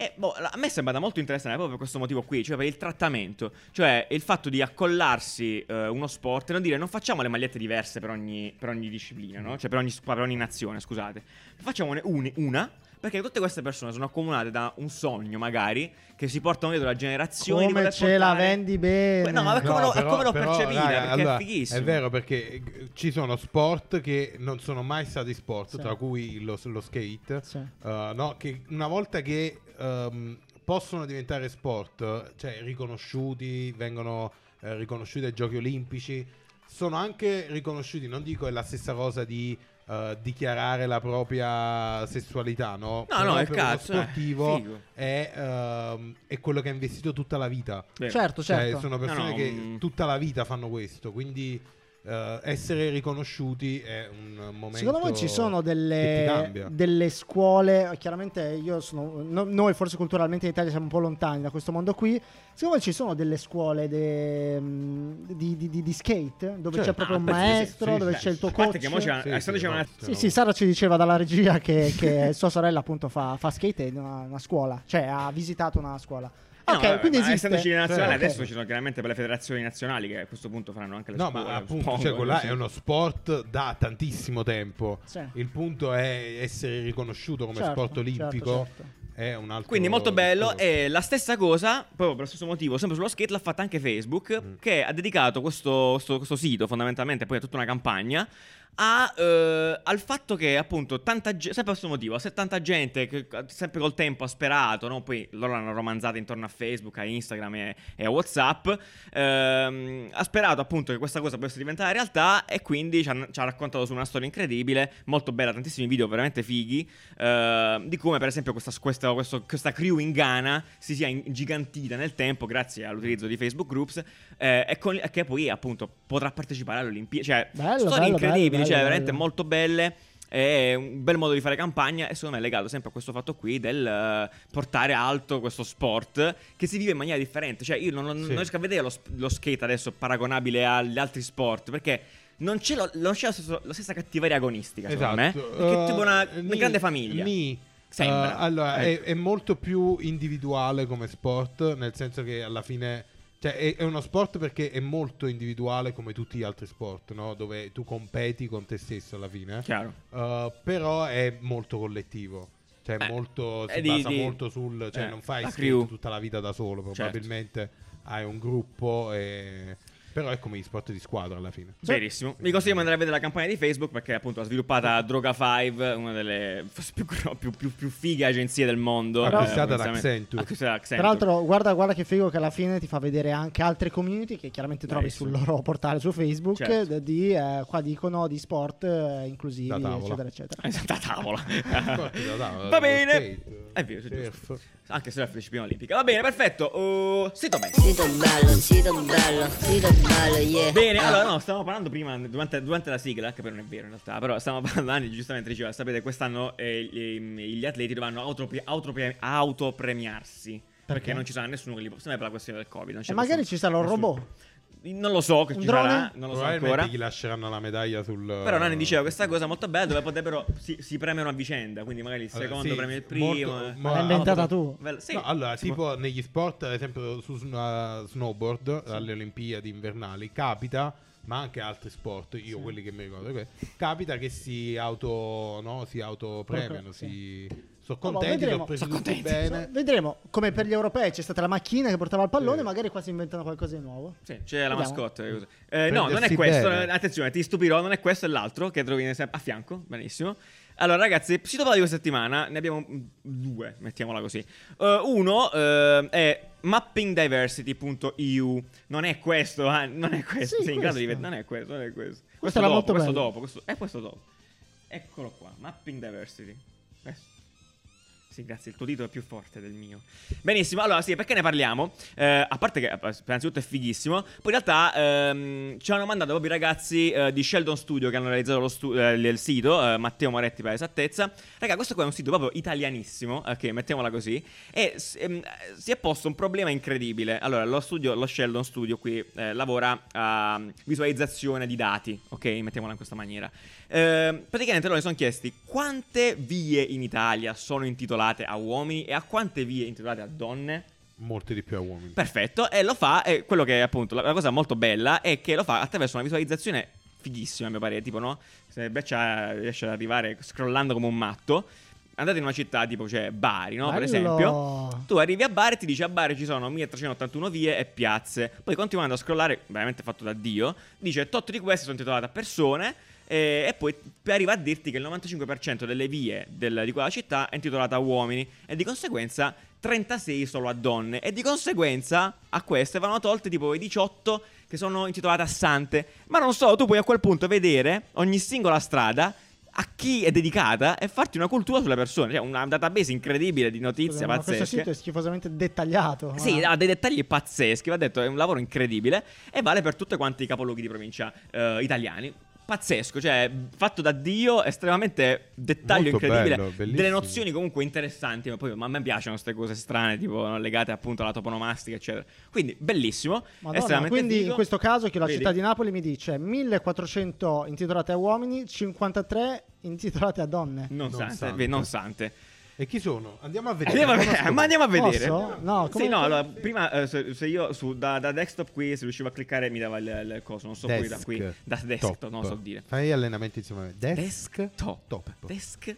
E boh, a me sembra da molto interessante proprio per questo motivo qui, cioè per il trattamento, cioè il fatto di accollarsi eh, uno sport e non dire non facciamo le magliette diverse per ogni, per ogni disciplina, no? Cioè per ogni, per ogni nazione, scusate. Facciamone uni- una, perché tutte queste persone sono accomunate da un sogno magari che si portano dietro da generazioni. di
Come ce la
portare-
vendi bene.
No, ma come lo-
però-
come l'ho
però,
percepita,
raga,
perché
allora,
è fighissimo.
È vero perché eh, ci sono sport che non sono mai stati sport,
Sì.
tra cui lo, lo skate,
Sì.
eh, no, che una volta che ehm, possono diventare sport, cioè riconosciuti, vengono eh, riconosciuti ai giochi olimpici, sono anche riconosciuti, non dico è la stessa cosa di eh, dichiarare la propria sessualità, no?
No,
Però
no, è
per uno
cazzo, eh,
sportivo
figo.
è, ehm, è quello che ha investito tutta la vita.
Certo,
Cioè,
certo.
sono persone
No, no,
che
mm.
tutta la vita fanno questo, quindi eh, essere riconosciuti è un momento
Secondo voi ci sono delle, delle scuole, chiaramente io sono, no- noi forse culturalmente in Italia siamo un po' lontani da questo mondo qui, secondo voi ci sono delle scuole de- mh, di, di- di- di skate dove
Certo.
c'è proprio
Ah,
un
beh, sì, sì,
maestro,
sì,
dove
sì.
c'è il tuo coach?
che mo c'è-
Sì, sì,
una-
Sì, sì, Sara ci diceva dalla regia che, che sua sorella appunto fa, fa skate in una, una scuola, cioè ha visitato una scuola.
Eh
Ok,
no, vabbè,
quindi esiste.
essendoci le nazionali,
Ok.
adesso ci sono chiaramente per le federazioni nazionali che a questo punto faranno anche le
No,
scuole.
ma appunto, cioè,
sì.
è uno sport da tantissimo tempo.
Sì.
Il punto è essere riconosciuto come
Certo,
sport
certo,
olimpico.
certo.
È un altro
Quindi molto bello e la stessa cosa, proprio per lo stesso motivo, sempre sullo skate l'ha fatta anche Facebook,
Mm.
che ha dedicato questo, questo- questo sito fondamentalmente, poi a tutta una campagna, a, eh, al fatto che appunto tanta gente, sempre per questo motivo, se tanta gente che sempre col tempo ha sperato, no? poi loro l'hanno romanzata intorno a Facebook, a Instagram e, e a Whatsapp, ehm, ha sperato appunto che questa cosa potesse diventare realtà e quindi ci ha, ci ha raccontato su una storia incredibile, molto bella, tantissimi video veramente fighi, eh, di come per esempio questa, questa, questo- questa crew in Ghana si sia ingigantita nel tempo grazie all'utilizzo di Facebook Groups eh, e con- e che poi appunto potrà partecipare alle Olimpiadi. Cioè,
Bello,
storie
bello,
incredibili,
bello,
cioè
bello,
veramente
bello.
molto belle. È un bel modo di fare campagna e secondo me è legato sempre a questo fatto qui del eh, portare alto questo sport che si vive in maniera differente. Cioè io non, non-
Sì.
non riesco a vedere lo, lo skate adesso paragonabile agli altri sport perché non c'è, lo- non c'è lo stesso- la stessa cattiveria agonistica secondo me.
Esatto.
Perché è
Eh,
tipo una, una
ni-
grande famiglia.
ni.
Sembra.
Eh, allora, è,
Ecco.
è molto più individuale come sport, nel senso che alla fine. Cioè, è, è uno sport perché è molto individuale come tutti gli altri sport, no? Dove tu competi con te stesso alla fine.
Chiaro.
Uh, però è molto collettivo. Cioè,
Eh,
molto,
è
si
di-
basa
di-
molto sul. Cioè,
eh,
non fai
la
tutta la vita da solo.
Certo.
Probabilmente hai un gruppo. E... Però è come gli sport di squadra alla fine.
Verissimo. Vi consiglio di andare a vedere la campagna di Facebook perché appunto ha sviluppata Droga 5, una delle forse più, più, più, più fighe agenzie del mondo.
Acquistata da
onestamente.
Accenture.
Acquistata da Accenture.
Peraltro, guarda, guarda che figo che alla fine ti fa vedere anche altre community che chiaramente trovi
Bravissimo.
sul loro portale su Facebook.
Certo.
Di, eh, qua dicono di sport eh, inclusivi, eccetera, eccetera.
Esatto, a tavola.
Da tavola,
Va
lo
bene.
skate,
È vero. Anche se è la disciplina olimpica. Va bene, perfetto. Oh, sito bene.
Sito bello, sito bello, sito bello, yeah.
Bene, allora no, stavamo parlando prima durante, durante la sigla, che però non è vero in realtà, però stavamo parlando, Anni giustamente diceva, sapete, quest'anno eh, gli, gli atleti dovranno autopre- autopre- autopremiarsi. Perché
Perché?
non ci sarà nessuno che li può. Sempre per la questione del Covid. Non c'è
E magari ci sarà un
nessuno-
robot.
Non lo so che
Un
ci
drone?
sarà, non lo so
Probabilmente
ancora.
gli lasceranno la medaglia sul.
Però Nani diceva questa cosa molto bella dove potrebbero si, si premiano a vicenda, quindi magari il
Allora,
secondo
sì,
premia il
molto-
primo. eh.
mo-
L'hai inventata tu.
Sì.
No, allora,
Si può-
tipo negli sport, ad esempio su sn- snowboard, alle Olimpiadi invernali, capita, ma anche altri sport, io quelli che mi ricordo, capita che si auto, no, si autopremiano, si... Sono contenti,
vedremo.
sono presi
Sono
tutti
contenti.
bene.
Vedremo, come per gli europei c'è stata la macchina che portava il pallone,
Sì.
magari qua si inventano qualcosa di nuovo.
Sì, c'è la
Vediamo.
mascotte. e cose. Eh, no, non è questo.
bene.
Attenzione, ti stupirò, non è questo, è l'altro che trovi a fianco. Benissimo. Allora, ragazzi, sito di questa settimana ne abbiamo due, mettiamola così. Eh, uno eh, è mappingdiversity.eu. Non è questo, eh, non è questo.
Sì,
Sei in grado di vedere? Non è questo, non è questo.
Questo
Questo,
era
dopo,
molto
questo
bello.
dopo, questo è questo dopo. Eccolo qua, Mapping Diversity. Questo. Sì, grazie, il tuo titolo è più forte del mio. Benissimo, allora sì, perché ne parliamo? Eh, a parte che eh, innanzitutto è fighissimo, poi in realtà ehm, ci hanno mandato proprio i ragazzi eh, di Sheldon Studio che hanno realizzato stu- eh, il sito, eh, Matteo Moretti per esattezza. Raga, questo qua è un sito proprio italianissimo, ok, mettiamola così, e ehm, si è posto un problema incredibile. Allora, lo studio, lo Sheldon Studio qui eh, lavora a visualizzazione di dati, ok, mettiamola in questa maniera. Eh, praticamente loro si sono chiesti quante vie in Italia sono intitolate a uomini e a quante vie intitolate a donne.
Molti di più a uomini.
Perfetto, e lo fa, e quello che è appunto la, la cosa molto bella è che lo fa attraverso una visualizzazione fighissima, a mio parere, tipo no? Se Beccia riesce ad arrivare scrollando come un matto, andate in una città tipo c'è Bari, no? Per
Bello.
esempio, tu arrivi a Bari e ti dice a Bari ci sono 1381 vie e piazze, poi continuando a scrollare, veramente fatto da Dio, dice tot di queste sono intitolate a persone eh, e poi arriva a dirti che il 95% delle vie del- di quella città è intitolata a uomini e di conseguenza 36 solo a donne e di conseguenza a queste vanno tolte tipo i 18 che sono intitolate a sante. Ma non solo, tu puoi a quel punto vedere ogni singola strada a chi è dedicata e farti una cultura sulle persone, cioè una database incredibile di notizie
Scusa, ma questo
pazzesche.
sito è schifosamente dettagliato.
Sì,
ma-
ha dei dettagli pazzeschi, va detto, è un lavoro incredibile e vale per tutti quanti i capoluoghi di provincia eh, italiani. Pazzesco, cioè fatto da Dio, estremamente dettaglio
Molto
incredibile,
bello,
delle nozioni comunque interessanti, ma poi ma a me piacciono queste cose strane, tipo no, legate appunto alla toponomastica, eccetera. Quindi bellissimo,
Madonna,
estremamente
quindi
figo.
in questo caso che la
Vedi?
città di Napoli mi dice 1400 intitolate a uomini, 53 intitolate a donne.
non,
Non
sante,
sante.
non sante.
E chi sono? Andiamo a vedere.
Andiamo a, vedere, ma andiamo a vedere.
Posso? No,
Sì,
come-
no, allora, prima eh, se, se io su, da, da desktop qui se riuscivo a cliccare mi dava il, il coso, non so qui da
Desk.
qui, da desktop, non so dire.
Fai allenamenti insieme a me. Desk.
Desktop.
Top.
Desktop.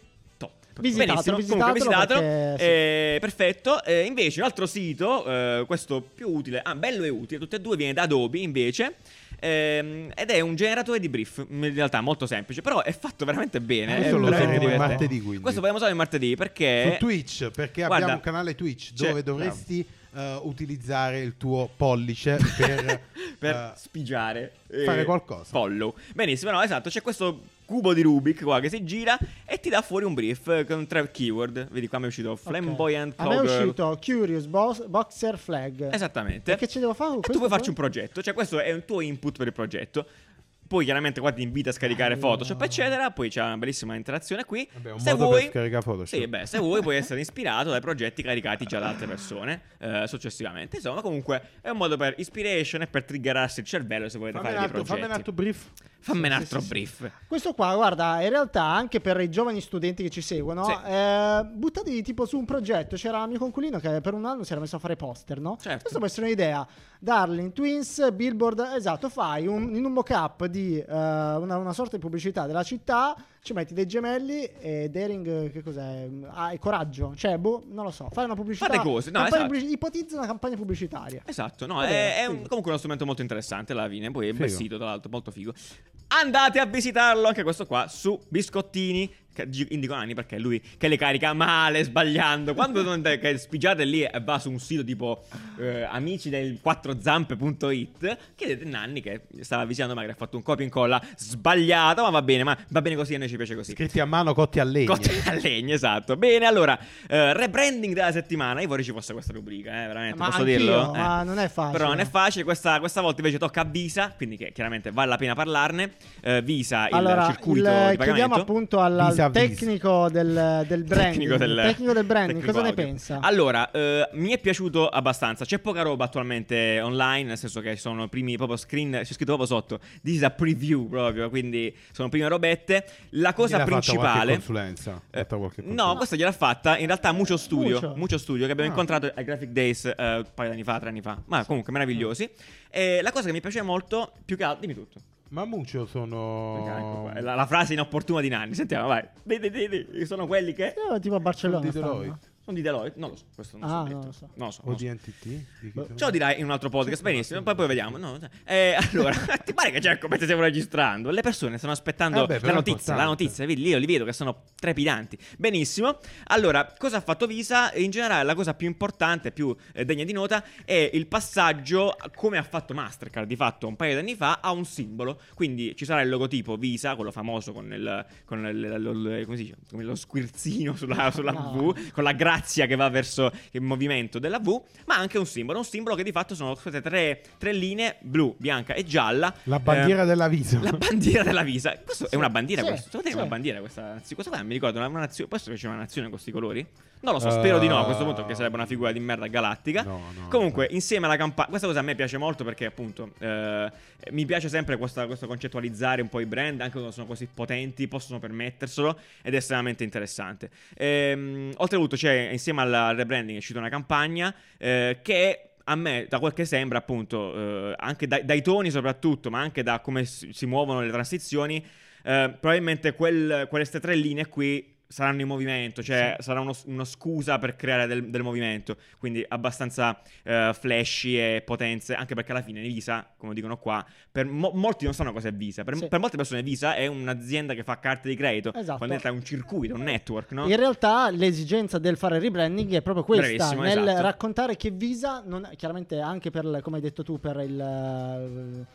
Visitatelo,
Benissimo, comunque
visitatelo
visitatelo.
perché- sì.
Eh, perfetto. Eh, invece un altro sito, eh, questo più utile, ah, bello e utile, tutte e due viene da Adobe invece. ehm, ed è un generatore di brief, in realtà molto semplice, però è fatto veramente bene.
Questo lo useremo il martedì, quindi.
Questo possiamo usare il martedì perché
Su Twitch, perché
Guarda,
abbiamo un canale Twitch
c'è-
dove dovresti eh, utilizzare il tuo pollice per,
per
eh,
spigiare eh,
fare qualcosa.
Follow. Benissimo, no, esatto. C'è questo cubo di Rubik qua che si gira e ti dà fuori un brief con tre keyword. Vedi qua mi è uscito Flamboyant
A me è
Cowgirl.
uscito Curious Boss- Boxer Flag.
Esattamente.
E che ci devo fare
tu puoi farci un progetto, cioè questo è un tuo input per il progetto. Poi chiaramente qua ti invita a scaricare. Photoshop, eccetera. Poi c'è una bellissima interazione qui.
Vabbè, un
se
modo
vuoi,
per scaricare Photoshop.
Sì, beh, se vuoi puoi essere ispirato dai progetti caricati già da altre persone eh, successivamente. Insomma, comunque è un modo per ispiration e per triggerarsi il cervello se volete
Fammi
fare dei
altro, fammi un
progetti.
altro brief.
Fammi un
Sì,
altro
sì, sì.
brief.
Questo qua, guarda, in realtà anche per i giovani studenti che ci seguono,
Sì.
eh, buttatevi tipo su un progetto. C'era un mio conculino che per un anno si era messo a fare poster, no?
Certo.
Questa può essere un'idea. Darling, Twins, Billboard, esatto, fai un- in un mock-up di eh, una, una sorta di pubblicità della città, ci metti dei gemelli e Daring, che cos'è? Ah, e coraggio. Cioè, boh, non lo so, fai una pubblicità.
Fate cose, no, esatto.
pubblici- ipotizza una campagna pubblicitaria.
Esatto, no,
Vabbè,
è, è un- comunque uno strumento molto interessante alla fine. Poi è un bel sito, tra l'altro, molto figo. Andate a visitarlo anche questo qua su Biscottini. Indico Nanni perché è lui che le carica male, sbagliando. Quando che spigiate lì e va su un sito tipo eh, amici del 4zampe.it, chiedete Nanni che stava visitando magari ha fatto un copia e incolla sbagliato, ma va bene, ma va bene così a noi ci piace così.
Scritti a mano, cotti a legna.
Cotte a legna, esatto. Bene, allora, eh, rebranding della settimana. Io vorrei ci fosse questa rubrica, eh, veramente.
Ma
posso dirlo?
ma
Eh.
non è facile.
Però non è facile. Questa, questa volta invece tocca a Visa, quindi che chiaramente vale la pena parlarne. Eh, Visa, il
allora,
circuito
il-
di pagamento.
appunto alla- al
Visa Visa Visa.
Tecnico del, del branding.
Tecnico del,
tecnico del branding,
tecnico
cosa ne
audio.
pensa?
Allora, eh, mi è piaciuto abbastanza. C'è poca roba attualmente online, nel senso che sono i primi proprio screen. C'è scritto proprio sotto. This is a preview proprio. Quindi sono prime robette. La cosa
qualche
principale.
consulenza?
Eh, no, questa gliel'ha fatta in realtà Mucho Studio.
Mucho.
Mucho, Studio che abbiamo
Ah.
incontrato ai Graphic Days eh, un paio di anni fa, tre anni fa. Ma comunque meravigliosi. E la cosa che mi piace molto, più che altro, dimmi tutto.
Ma Muccio sono...
Ecco qua, La, la frase inopportuna di Nanni. Sentiamo, vai. Di, di, di, di. Sono quelli che.
Eh, tipo a Barcellona.
Di
stanno.
Deloitte.
Sono di Deloitte. Non lo so. Questo non
Ah,
so.
non
detto.
lo so.
Non lo so.
O
non lo so.
di NTT? Di
lo dirai in un altro podcast, benissimo. Poi, poi vediamo. No, eh, allora, ti pare che c'è come ti stiamo registrando? Le persone stanno aspettando
Vabbè, però
la notizia. La notizia, vedi, io li vedo che sono trepidanti. Benissimo. Allora, cosa ha fatto Visa? In generale, la cosa più importante, più eh, degna di nota, è il passaggio, come ha fatto Mastercard di fatto un paio di anni fa, a un simbolo. Quindi ci sarà il logotipo Visa, quello famoso con il, con il- il- il- come si dice? Come lo squirzino sulla, sulla
No.
V, con la grazia che va verso il movimento della V, ma anche un simbolo. Un simbolo che di fatto sono queste tre, tre linee blu, bianca e gialla.
La bandiera
Eh,
della Visa.
La bandiera della Visa. Questo
Sì.
è una bandiera
Sì,
questo? Te è
sì.
una bandiera questa? Sì, Questo qua mi ricordo una, una nazione. Che c'è una nazione con questi colori? Non lo so, spero di no a questo punto, che sarebbe una figura di merda galattica.
No, no,
Comunque,
no.
insieme alla campagna. Questa cosa a me piace molto perché, appunto, eh, mi piace sempre questa- questo concettualizzare un po' i brand, anche quando sono così potenti, possono permetterselo ed è estremamente interessante. Ehm, oltretutto, c'è insieme al rebranding è uscita una campagna eh, che. A me, da quel che sembra, appunto, eh, anche dai, dai toni soprattutto, ma anche da come si, muovono le transizioni, eh, probabilmente quel- queste tre linee qui saranno in movimento, cioè sarà uno, uno scusa per creare del, del movimento, quindi abbastanza eh, flashy e potenze, anche perché alla fine Visa, come dicono qua, per mo- molti non sanno cosa è Visa, per,
Sì.
per molte persone Visa è un'azienda che fa carte di credito,
Esatto.
quando è un circuito, un network, no?
In realtà l'esigenza del fare il rebranding è proprio questa,
Bravissimo,
nel
esatto.
raccontare che Visa, non, chiaramente anche per, come hai detto tu, per il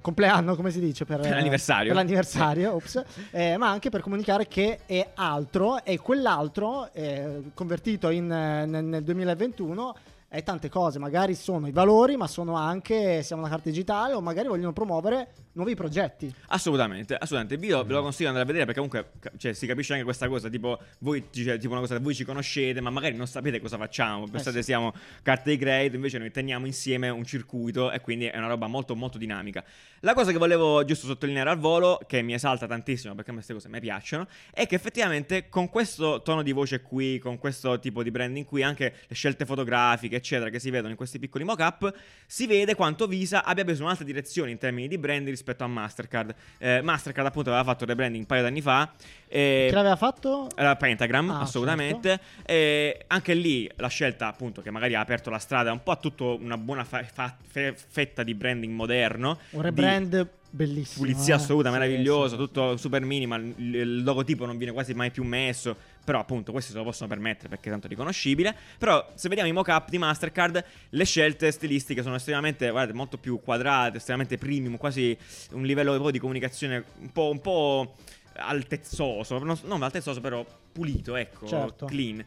compleanno, come si dice? Per,
Per l'anniversario.
Per l'anniversario, ops, eh, ma anche per comunicare che è altro e quell'altro, eh, convertito in, eh, nel 2021, è tante cose, magari sono i valori, ma sono anche, siamo una carta digitale o magari vogliono promuovere nuovi progetti.
Assolutamente, assolutamente. Video ve lo consiglio di andare a vedere perché comunque cioè, si capisce anche questa cosa. Tipo, voi cioè, tipo una cosa che voi ci conoscete, ma magari non sapete cosa facciamo. Pensate
Eh sì.
siamo carte di credito, invece noi teniamo insieme un circuito e quindi è una roba molto molto dinamica. La cosa che volevo giusto sottolineare al volo, che mi esalta tantissimo perché a me queste cose mi piacciono, è che effettivamente con questo tono di voce qui, con questo tipo di branding qui, anche le scelte fotografiche, eccetera, che si vedono in questi piccoli mock-up, si vede quanto Visa abbia preso un'altra direzione in termini di branding rispetto a Mastercard. Eh, Mastercard appunto aveva fatto il rebranding un paio d'anni fa. e-
Che l'aveva fatto?
era Pentagram,
Ah,
assolutamente. E anche lì la scelta, appunto, che magari ha aperto la strada un po' a tutta una buona fa- fa- fe- fetta di branding moderno.
Un
di
rebrand bellissimo.
Pulizia
eh.
assoluta,
Sì,
meraviglioso,
sì,
tutto super minimal. Il, logotipo non viene quasi mai più messo. Però, appunto, questi se lo possono permettere perché è tanto riconoscibile. Però, se vediamo i mock-up di Mastercard, le scelte stilistiche sono estremamente, guardate, molto più quadrate, estremamente premium, quasi un livello di comunicazione un po'. Un po' altezzoso, non, non altezzoso però pulito, ecco,
Certo.
clean.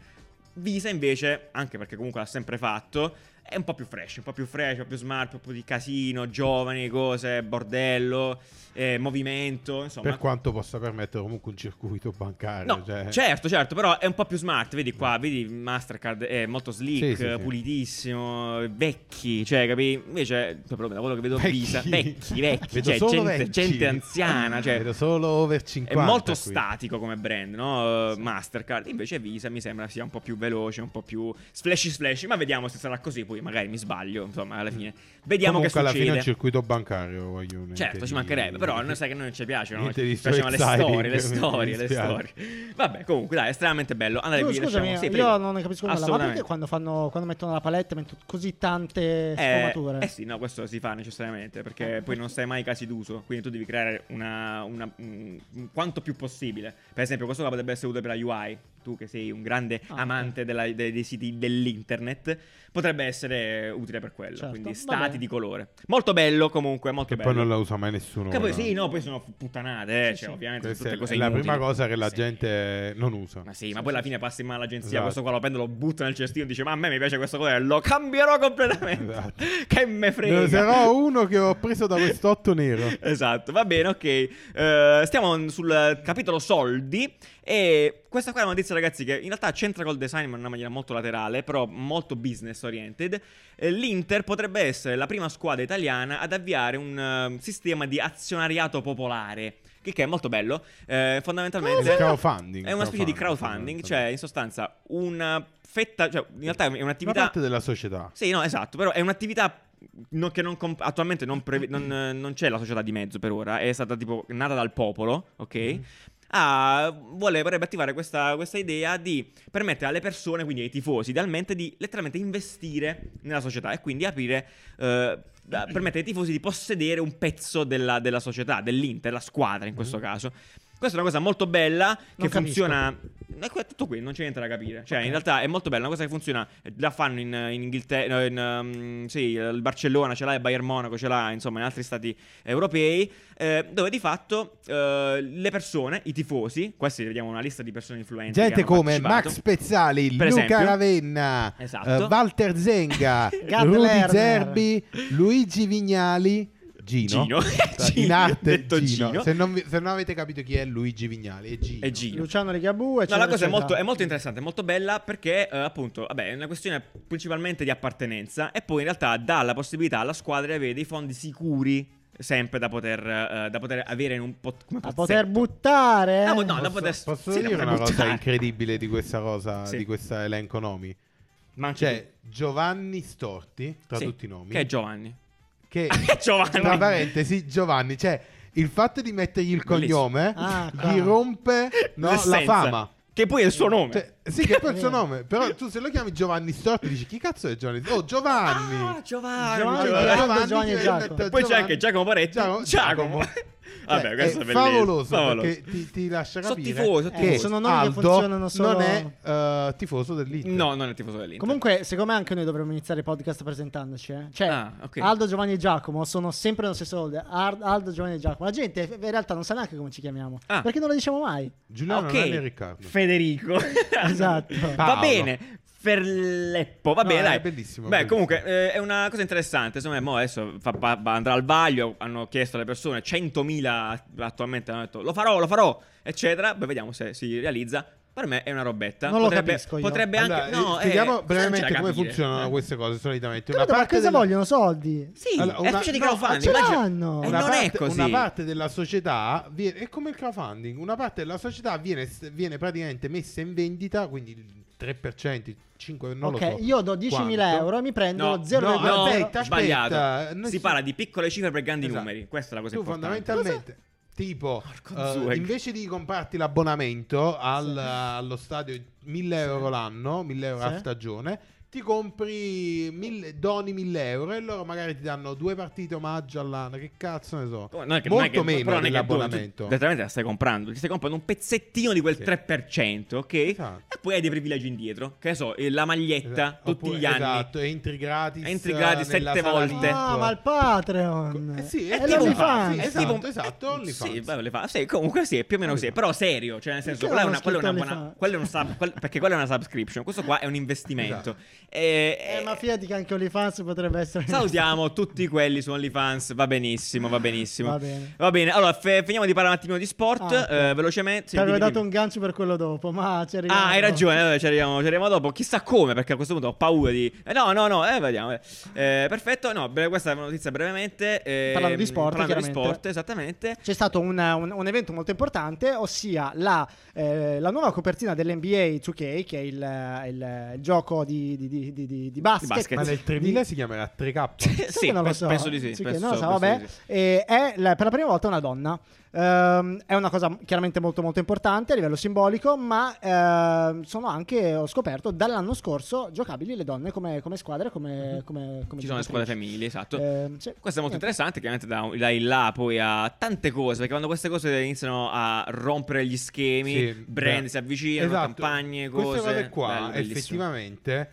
Visa invece, anche perché comunque l'ha sempre fatto, è un po' più fresh, un po' più fresh, un po' più smart, un po' di casino, giovani, cose, bordello, eh, movimento, insomma.
Per quanto possa permettere comunque un circuito bancario.
No,
cioè-
certo, certo, però è un po' più smart, vedi qua, vedi Mastercard è molto slick,
Sì, sì, sì.
pulitissimo, vecchi, cioè, capi? Invece, da quello che vedo
Vecchi.
Visa, vecchi, vecchi, cioè, gente,
vecchi.
gente anziana, cioè,
Vedo solo over
è
50.
molto
qui.
statico come brand, no? Mastercard. Invece Visa mi sembra sia un po' più veloce, un po' più splashy splashy. Ma vediamo se sarà così. Poi magari mi sbaglio. Insomma, alla fine. Vediamo
Comunque
che
alla fine è
succede.
un circuito bancario. Voglio
Certo, ci
di-
mancherebbe, però noi sai che a noi non ci piacciono,
Niente di
ci piacciono le storie, le storie, le storie. Vabbè, comunque dai, è estremamente bello. Andate
Tu,
vi
scusami.
Sì,
io
prego.
non ne capisco nulla. Ma
Assolutamente.
perché quando, fanno, quando mettono la palette mettono così tante
Eh,
sfumature?
eh sì, no, questo si fa necessariamente perché
Eh,
poi non sai mai i casi d'uso. Quindi tu devi creare una, una- un- un- quanto più possibile. Per esempio, questo qua potrebbe essere utile per la UI. Tu che sei un grande
Ah,
amante della- dei, dei siti dell'internet, potrebbe essere essere utile per quello.
Certo,
Quindi stati
bene.
di colore. Molto bello comunque, molto
Che
bello.
poi non la usa mai nessuno.
Che poi sì, no, poi sono puttanate, eh,
Sì,
cioè,
sì.
ovviamente
Questa
sono
è
tutte cose
la
inutili.
prima cosa che la
Sì.
gente non usa.
Ma sì, ma poi alla fine passa in mano all'agenzia,
Esatto.
questo qua lo prende, lo butta nel cestino e dice "Ma a me mi piace questo colore, lo cambierò completamente".
Esatto.
che me frega.
Ne userò uno che ho preso da quest'otto nero.
Esatto, va bene, ok. Eh, stiamo sul capitolo soldi. E questa qua è una notizia, ragazzi, che in realtà c'entra col design, ma in una maniera molto laterale, però molto business oriented. Eh, L'Inter potrebbe essere la prima squadra italiana ad avviare un eh, sistema di azionariato popolare. Che è molto bello. Eh, fondamentalmente. È una specie di crowdfunding, cioè in sostanza una fetta, cioè in realtà è
Una
un'attività...
parte della società.
Sì, no, esatto, però è un'attività no- che non comp- attualmente non, preve- non, non c'è la società di mezzo per ora, è stata tipo nata dal popolo, ok?
Mm.
Ah, vuole, vorrebbe attivare questa, questa idea di permettere alle persone, quindi ai tifosi, idealmente, di letteralmente investire nella società e quindi aprire, eh, permettere ai tifosi di possedere un pezzo della, della società, dell'Inter, la squadra in questo caso. Questa è una cosa molto bella che
Non capisco.
funziona. È tutto qui, non c'è niente da capire. Cioè,
Ok.
in realtà è molto bella, una cosa che funziona. La fanno in, in Inghilterra, in, um, sì, il Barcellona ce l'ha, il Bayern Monaco ce l'ha, insomma, in altri stati europei. eh, dove di fatto eh, le persone, i tifosi, questi vediamo una lista di persone influenti.
Gente come. Max Pezzali,
Per
Luca
esempio.
Ravenna,
Esatto.
eh, Walter Zenga, Rudy. Zerbi, Luigi Vignali, Gino.
Gino. Gino,
In arte
detto
Gino.
Gino.
Se, non vi- se non avete capito chi è Luigi Vignali, è Gino.
E Gino.
Luciano Rigabue.
No, la cosa è molto, è molto interessante, è molto bella perché, eh, appunto, vabbè, è una questione principalmente di appartenenza e poi in realtà dà la possibilità alla squadra di avere dei fondi sicuri sempre da poter, eh, da poter avere in un po' come
A
pozzetto.
poter buttare. Eh?
ma no, da
Posso,
poter-
posso
sì, da
dire una cosa
buttare.
incredibile di questa cosa,
Sì.
di questa elenco nomi? C'è Giovanni Storti, tra
Sì,
tutti i nomi,
Che è Giovanni.
Che
Giovanni.
tra parentesi Giovanni, cioè il fatto di mettergli il cognome
Ah,
gli rompe no, la fama.
Che poi è il suo nome.
Cioè, sì, che poi è il suo nome, però tu se lo chiami Giovanni Storti dici chi cazzo è Giovanni? Oh, Giovanni.
Ah, Giovanni.
Giovanni,
Giovanni.
Giovanni, Giovanni e Giacomo.
mette
Poi c'è
Giovanni-
anche Giacomo Poretti.
Giacomo.
Giacomo. Vabbè,
Cioè,
questo è,
è
bellissimo.
favoloso,
Favoloso.
perché ti, ti lascia
Sono
capire
tifoso,
che
tifoso.
Sono nomi che
Aldo
funzionano solo-
non è eh, tifoso dell'Inter.
No, non è tifoso dell'Inter.
Comunque, secondo me anche noi dovremmo iniziare il podcast presentandoci. eh. Cioè,
Ah, ok.
Aldo, Giovanni e Giacomo sono sempre nello stesso ordine. Ar- Aldo, Giovanni e Giacomo. La gente in realtà non sa neanche come ci chiamiamo.
Ah.
Perché non lo diciamo mai.
Giuliano
Ok.
Nanni e Riccardo.
Federico.
Esatto.
Va
Paolo.
bene. Ferleppo, va
No,
bene,
è
dai.
bellissimo,
Beh,
bellissimo.
comunque eh, è una cosa interessante. Insomma, mo adesso fa- va- andrà al vaglio. Hanno chiesto alle persone 100.000 attualmente. Hanno detto lo farò, lo farò, eccetera. Beh, vediamo se si realizza. Per me è una robetta.
Non lo
potrebbe,
capisco io.
Potrebbe
Allora,
anche. No,
eh, spieghiamo
eh,
brevemente come funzionano
eh.
queste cose solitamente.
Credo, ma cosa
della-
vogliono? Soldi?
Sì,
Allora,
è
una-
una specie di
no,
crowdfunding.
ma ce
immagina-
l'hanno!
E
una
non
parte,
è così.
Una parte della società viene, è come il crowdfunding, una parte della società viene, viene praticamente messa in vendita, quindi il 3%, il 5%, non
ok,
lo so.
io do 10.000
quanto.
euro e mi prendo
No,
lo 0,0.
no,
No,
aspetta, aspetta,
sbagliato.
noi
Si
si-
parla di piccole cifre per grandi
Esatto.
numeri. Questa è la cosa
Tu
importante.
fondamentalmente, tipo,
Porco
eh,
zue.
invece di comprarti l'abbonamento al- allo stadio 1000 euro l'anno, 1000 euro a
Sì.
stagione, ti compri, mille- doni 1000 euro e loro magari ti danno due partite omaggio all'anno. Che cazzo ne so?
Oh, non è che-
Molto
non è che-
meno
però non è che tu-
dell'abbonamento.
tu Direttamente la stai comprando. Ti stai comprando un pezzettino di quel
Sì.
3%, ok?
Esatto.
E poi hai dei privilegi indietro. Che ne so, la maglietta
Esatto.
tutti
Oppure-
gli anni.
Esatto, entri gratis.
Entri gratis
eh,
sette volte.
Ah, ma il Patreon.
Eh sì,
è
è tipo
l'OnlyFans.
Sì,
È
esatto,
tipo-
esatto, OnlyFans.
Sì, vabbè, le fa- sì, comunque sì, più o meno così. Però serio, cioè nel senso, quella è una, quella è una buona. Quello è un sub- quel- perché quella è una subscription. Questo qua è un investimento. E-
Eh,
e-
ma fidati che anche OnlyFans potrebbe essere.
Salutiamo tutti quelli su OnlyFans. Va benissimo, va benissimo.
Va bene.
Va bene, allora fe- finiamo di parlare un attimino di sport.
Ah, ok.
eh, velocemente.
Ti avevo dato un gancio per quello dopo, ma ci arriviamo.
Ah, hai ragione, allora ci arriviamo, ci arriviamo dopo. Chissà come, perché a questo punto ho paura di. eh, no, no, no, eh, vediamo. eh. Eh, perfetto, no, bre- questa è una notizia brevemente. eh,
Parlando di sport,
Parlando di sport, esattamente.
C'è stato un, un- un evento molto importante, ossia la, eh, la nuova copertina dell'NBA 2K, che è il, il- il gioco di, di- di- di- di- di basket.
Di basket.
Ma nel 3000 si chiamerà 3K.
Sai
sì,
non lo so.
penso di sì.
Sì,
penso-
non lo so, vabbè.
sì.
E è la- per la prima volta una donna. Ehm, è una cosa chiaramente molto molto importante a livello simbolico, ma ehm, sono anche, ho scoperto, dall'anno scorso giocabili le donne come, come squadre, come, come, come
Ci sono le squadre femminili, esatto.
Ehm, sì.
Questo è molto interessante, chiaramente da, da in là poi a tante cose, perché quando queste cose iniziano a rompere gli schemi,
Sì,
brand
beh,
si avvicinano,
esatto.
campagne, cose.
Queste cose qua,
bello, bellissimo.
effettivamente,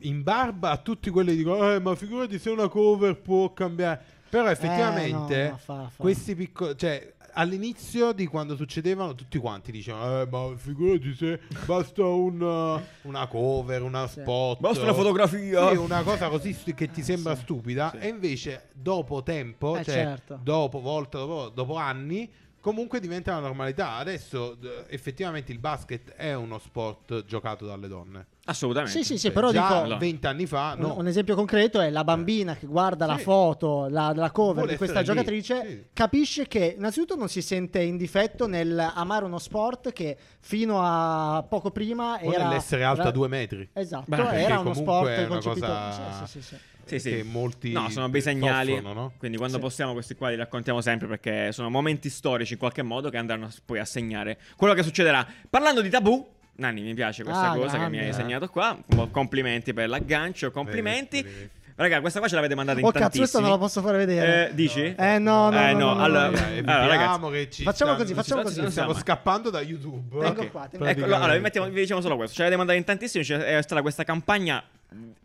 in barba a tutti quelli che dicono eh, ma figurati se una cover può cambiare però effettivamente
Eh, no, fa- fa.
questi piccoli cioè all'inizio di quando succedevano tutti quanti dicevano eh, ma figurati se basta un, una cover una
Sì.
spot
Basta una fotografia.
sì, una cosa così stu- che ti sembra
Sì.
stupida
Sì.
e invece dopo tempo
Eh,
cioè
certo.
dopo volta dopo, dopo anni comunque diventa una normalità adesso effettivamente il basket è uno sport giocato dalle donne
Assolutamente.
Sì, sì, sì,
Cioè,
però
già
dico...
20 anni fa
Un,
no
un esempio concreto è la bambina che guarda la
Sì.
foto, la, la cover
Vuole
di questa giocatrice,
sì.
capisce che innanzitutto non si sente in difetto nel amare uno sport che fino a poco prima
o
era...
nell'essere alta
era-
due metri
Esatto,
Beh,
era uno sport
una
concepito...
cosa-
Sì, sì, sì, sì.
Sì, sì.
che molti
No, sono bei segnali.
soffrono, no?
Quindi quando
Sì.
possiamo questi qua li raccontiamo sempre perché sono momenti storici in qualche modo che andranno poi a segnare quello che succederà. Parlando di tabù, Nanni, mi piace questa
Ah,
cosa che
grande.
mi hai segnato qua. Com- Complimenti per l'aggancio, complimenti.
Vedi, vedi.
Raga, questa qua ce l'avete mandata in
Oh cazzo,
tantissimi.
questa non la posso fare vedere.
Eh, dici?
Eh no, no,
Eh,
no,
no,
no, no,
allora- Allora,
che ci
Facciamo
stanno-
così, facciamo
ci
così.
Stiamo
Insomma.
scappando da YouTube.
Vengo
Ok.
qua, te-
Ecco, allora, vi, mettiamo- vi diciamo solo questo. Ce l'avete mandata in tantissimi. C'è, stata questa campagna.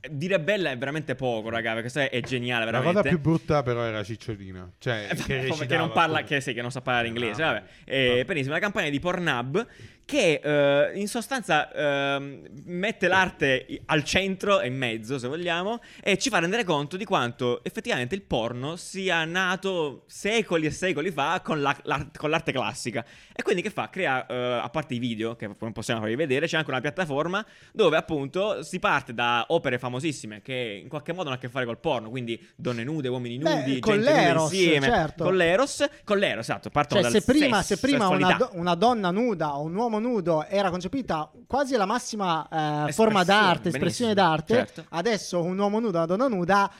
Dire bella è veramente poco, raga. Perché questa è geniale,
La
veramente.
cosa più brutta però era Cicciolina. Cioè,
Eh,
che recitava,
non parla, che, sì, che non sa parlare inglese.
Ah,
Vabbè. Eh,
no.
benissimo, la campagna di Pornhub che eh, in sostanza ehm, mette l'arte al centro e in mezzo, se vogliamo, e ci fa rendere conto di quanto effettivamente il porno sia nato secoli e secoli fa con, la- la- con l'arte classica. E quindi che fa? Crea, eh, a parte i video, che non possiamo farvi vedere, c'è anche una piattaforma dove appunto si parte da opere famosissime che in qualche modo hanno a che fare col porno, quindi donne nude, uomini
Beh,
nudi,
con
gente
l'eros,
insieme,
certo.
con l'eros, con l'eros, esatto, partono
Cioè,
dal
se prima,
sesso,
se prima una, do- una donna nuda o un uomo nudo era concepita quasi la massima eh, forma d'arte, espressione d'arte,
certo.
adesso un uomo nudo una donna nuda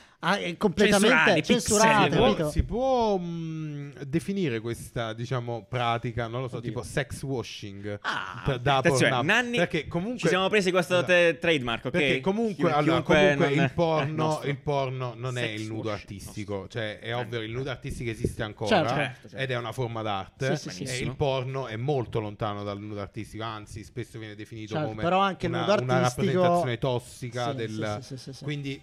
completamente
Censurati,
censurata,
pixel,
Si può,
capito?
si può, mh, definire questa, diciamo, pratica, non lo so,
Oddio.
tipo sex washing
Ah,
da- Pornhub.
Nanni,
perché comunque
ci siamo presi questo
Esatto.
te- trademark, ok?
Perché comunque,
Chi-
allora, comunque il,
è
porno, il porno non è
Sex
il nudo artistico,
nostro.
cioè è ovvio il nudo artistico esiste ancora
Certo.
Certo, certo.
ed è una forma d'arte
Sì, sì, sì.
e
Benissimo.
il porno è molto lontano dal nudo artistico, anzi spesso viene definito
Certo,
come
però anche il
una,
nudo
una rappresentazione tossica
Sì,
del...
sì, sì, sì, sì.
Quindi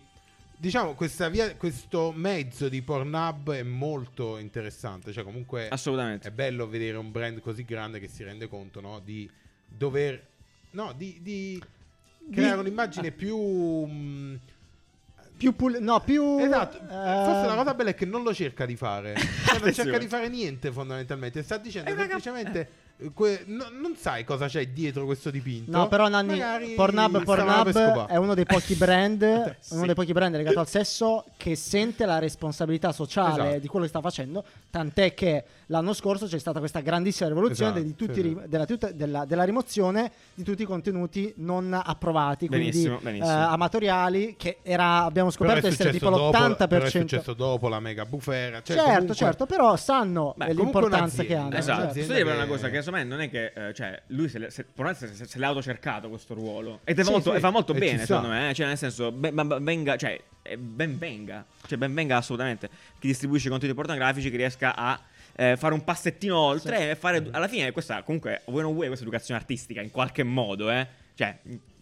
diciamo questa via, questo mezzo di Pornhub è molto interessante, cioè comunque
Assolutamente.
è bello vedere un brand così grande che si rende conto no, di dover no, di, di creare un'immagine più mm,
Più pul- no, più
Esatto,
eh,
forse la cosa bella è che non lo cerca di fare, Cioè, non cerca di fare niente fondamentalmente, sta dicendo semplicemente que- no- non sai cosa c'è dietro questo dipinto.
No, però Nanni,
Magari
Pornhub,
stavano per
Pornhub
scopare.
è uno dei pochi brand,
Sì.
uno dei pochi brand legato al sesso che sente la responsabilità sociale
Esatto.
di quello che sta facendo, tant'è che l'anno scorso c'è stata questa grandissima rivoluzione
Esatto,
di tutti
sì.
i ri- della, tutta- della- della rimozione di tutti i contenuti non approvati,
Benissimo,
quindi
benissimo.
eh, amatoriali, che era, abbiamo
Però è
scoperto essere
successo
tipo
dopo-
l'80%.
però è successo dopo la mega bufera. Cioè,
certo,
comunque-
certo, però sanno
Beh,
eh,
comunque
l'importanza che
un'azienda,
hanno.
eh,
Esatto,
certo.
posso dire una cosa che insomma non è che eh, cioè, lui se, se, se, se autocercato questo ruolo ed è
Sì,
molto,
sì.
e fa molto
E
bene
sta.
secondo me, eh, cioè nel senso ben, ben- venga, cioè eh, ben venga, cioè ben venga assolutamente chi distribuisce contenuti pornografici che riesca a eh, fare un passettino oltre
Sì.
e fare alla fine questa comunque vuoi non vuoi questa educazione artistica in qualche modo, eh? Cioè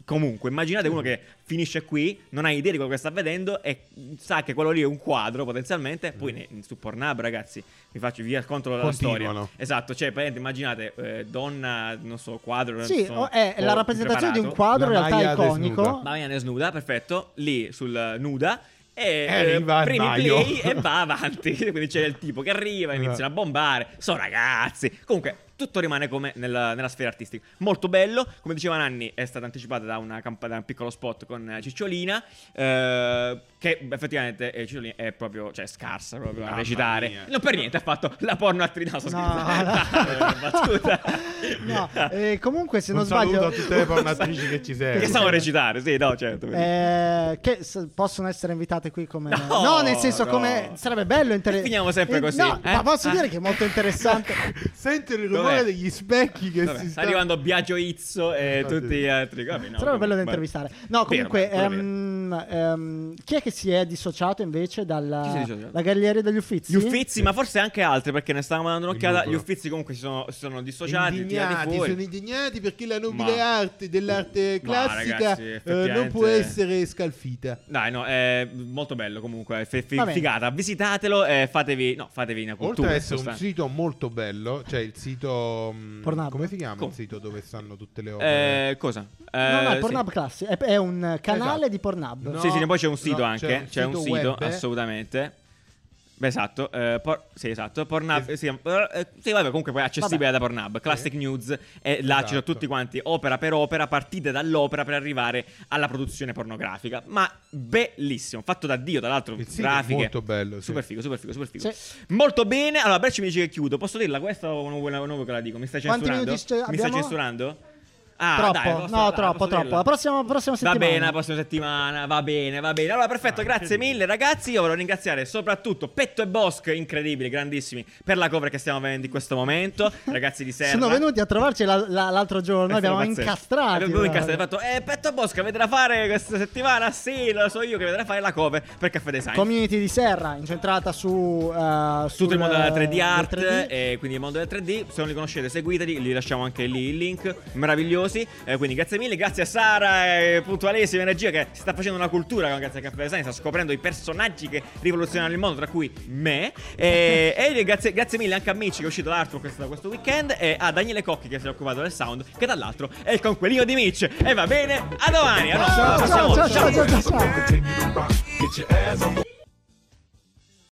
Comunque, immaginate uno che finisce qui, non ha idea di quello che sta vedendo e sa che quello lì è un quadro potenzialmente. Poi ne- su Pornhub, ragazzi, vi faccio vi racconto la storia.
Continuano.
Esatto, cioè, praticamente immaginate eh, donna, non so, quadro.
Sì,
so,
o- è la rappresentazione di un quadro in
La
realtà
Maya
iconico.
desnuda.
Mariana snuda, perfetto, lì sul nuda. E
arriva
eh, primi
Maio.
play e va avanti. Quindi c'è il tipo che arriva, iniziano a bombare. Sono ragazzi. Comunque, tutto rimane come nella, nella sfera artistica. Molto bello. Come diceva Nanni, è stata anticipata da, una da un piccolo spot con eh, Cicciolina. eh, che effettivamente eh, Cicciolina è proprio, cioè, scarsa proprio a recitare.
mia.
Non per niente ha fatto la porno attrice. No, sto
No, no.
Eh, battuta.
No, eh, comunque se
Un
non
saluto
sbaglio
a tutte le pornatrici che ci seguono.
Che sanno recitare, sì, no, certo.
eh, che s- possono essere invitate qui come
No,
nel senso
no.
come sarebbe bello interessante
Finiamo sempre così,
no,
eh?
ma posso
Ah.
dire che è molto interessante
Senti il
Dove
fuori degli specchi che
Vabbè,
si
sta arrivando Biagio Izzo e
Infatti.
tutti gli altri. Vabbè, no,
Sarebbe bello da intervistare. No, comunque,
vero.
ehm, ehm, chi è che si è dissociato invece dalla
dissociato?
la Gallieri degli Uffizi?
Gli Uffizi, ma forse anche altri, perché ne stavamo dando un'occhiata. Gli. Uffizi comunque si sono, si sono dissociati,
indignati,
fuori.
sono indignati perché la nobile
Ma-
arte dell'arte classica
ragazzi,
eh, non può essere scalfita.
Dai, no, è molto bello comunque. F- f- figata. Visitatelo e fatevi. No, fatevi una
Oltre
cultura.
ad essere un sito molto bello, cioè il sito mh,
Pornhub.
come si chiama
Com-
il sito dove stanno tutte le opere?
Eh, cosa?
No, no,
Eh,
è Pornhub Classic. È, è un canale
Esatto.
di Pornhub.
No.
Sì, sì, poi c'è un sito
no,
anche.
c'è un
C'è un
sito
sito,
web, eh.
assolutamente. Beh, esatto. eh, por- sì, esatto. Pornhub.
Es-
sì, eh, sì, vabbè, comunque poi è accessibile da Pornhub. Classic News. E là ci sono
Esatto.
tutti quanti, opera per opera, partite dall'opera per arrivare alla produzione pornografica. Ma bellissimo. Fatto da Dio, tra l'altro.
Il
grafiche.
molto bello, sì.
Super figo, super figo, super figo.
Sì.
Molto bene. Allora, Brecci mi dice che chiudo. Posso dirla questa o non vuoi non vuoi che la dico? Mi stai
Quanti
censurando?
minuti c'è-
Mi stai
abbiamo?
censurando? Ah,
troppo,
dai, posso-
no,
dai,
troppo, troppo. La prossima, prossima
Va
settimana.
bene, la prossima settimana, va bene, va bene. Allora, perfetto, grazie mille ragazzi. Io voglio ringraziare soprattutto Petto e Bosch, incredibili, grandissimi, per la cover che stiamo avendo in questo momento. Ragazzi di Serra.
Sono venuti a trovarci la- la- l'altro giorno. Abbiamo
pazzesco.
incastrati.
Abbiamo incastrati. Abbiamo fatto, eh, Petto e Bosch, avete da fare questa settimana? Sì, lo so io che avete da fare la cover per Caffè Design.
Community di Serra, incentrata su. eh,
tutto il mondo della 3D
del
art
3D.
e quindi il mondo del 3D se non li conoscete seguiteli li lasciamo anche lì il link meravigliosi Eh, quindi grazie mille grazie a Sara eh, puntualissima energia che si sta facendo una cultura con grazie a Caffè Design sta scoprendo i personaggi che rivoluzionano il mondo tra cui me e, e grazie, grazie mille anche a Mitch che è uscito l'artwork questo, da questo weekend e a Daniele Cocchi che si è occupato del sound che dall'altro è il conquilino di Mitch e va bene a domani a
Ciao,
alla prossima
ciao,
volta.
ciao, ciao, ciao, ciao.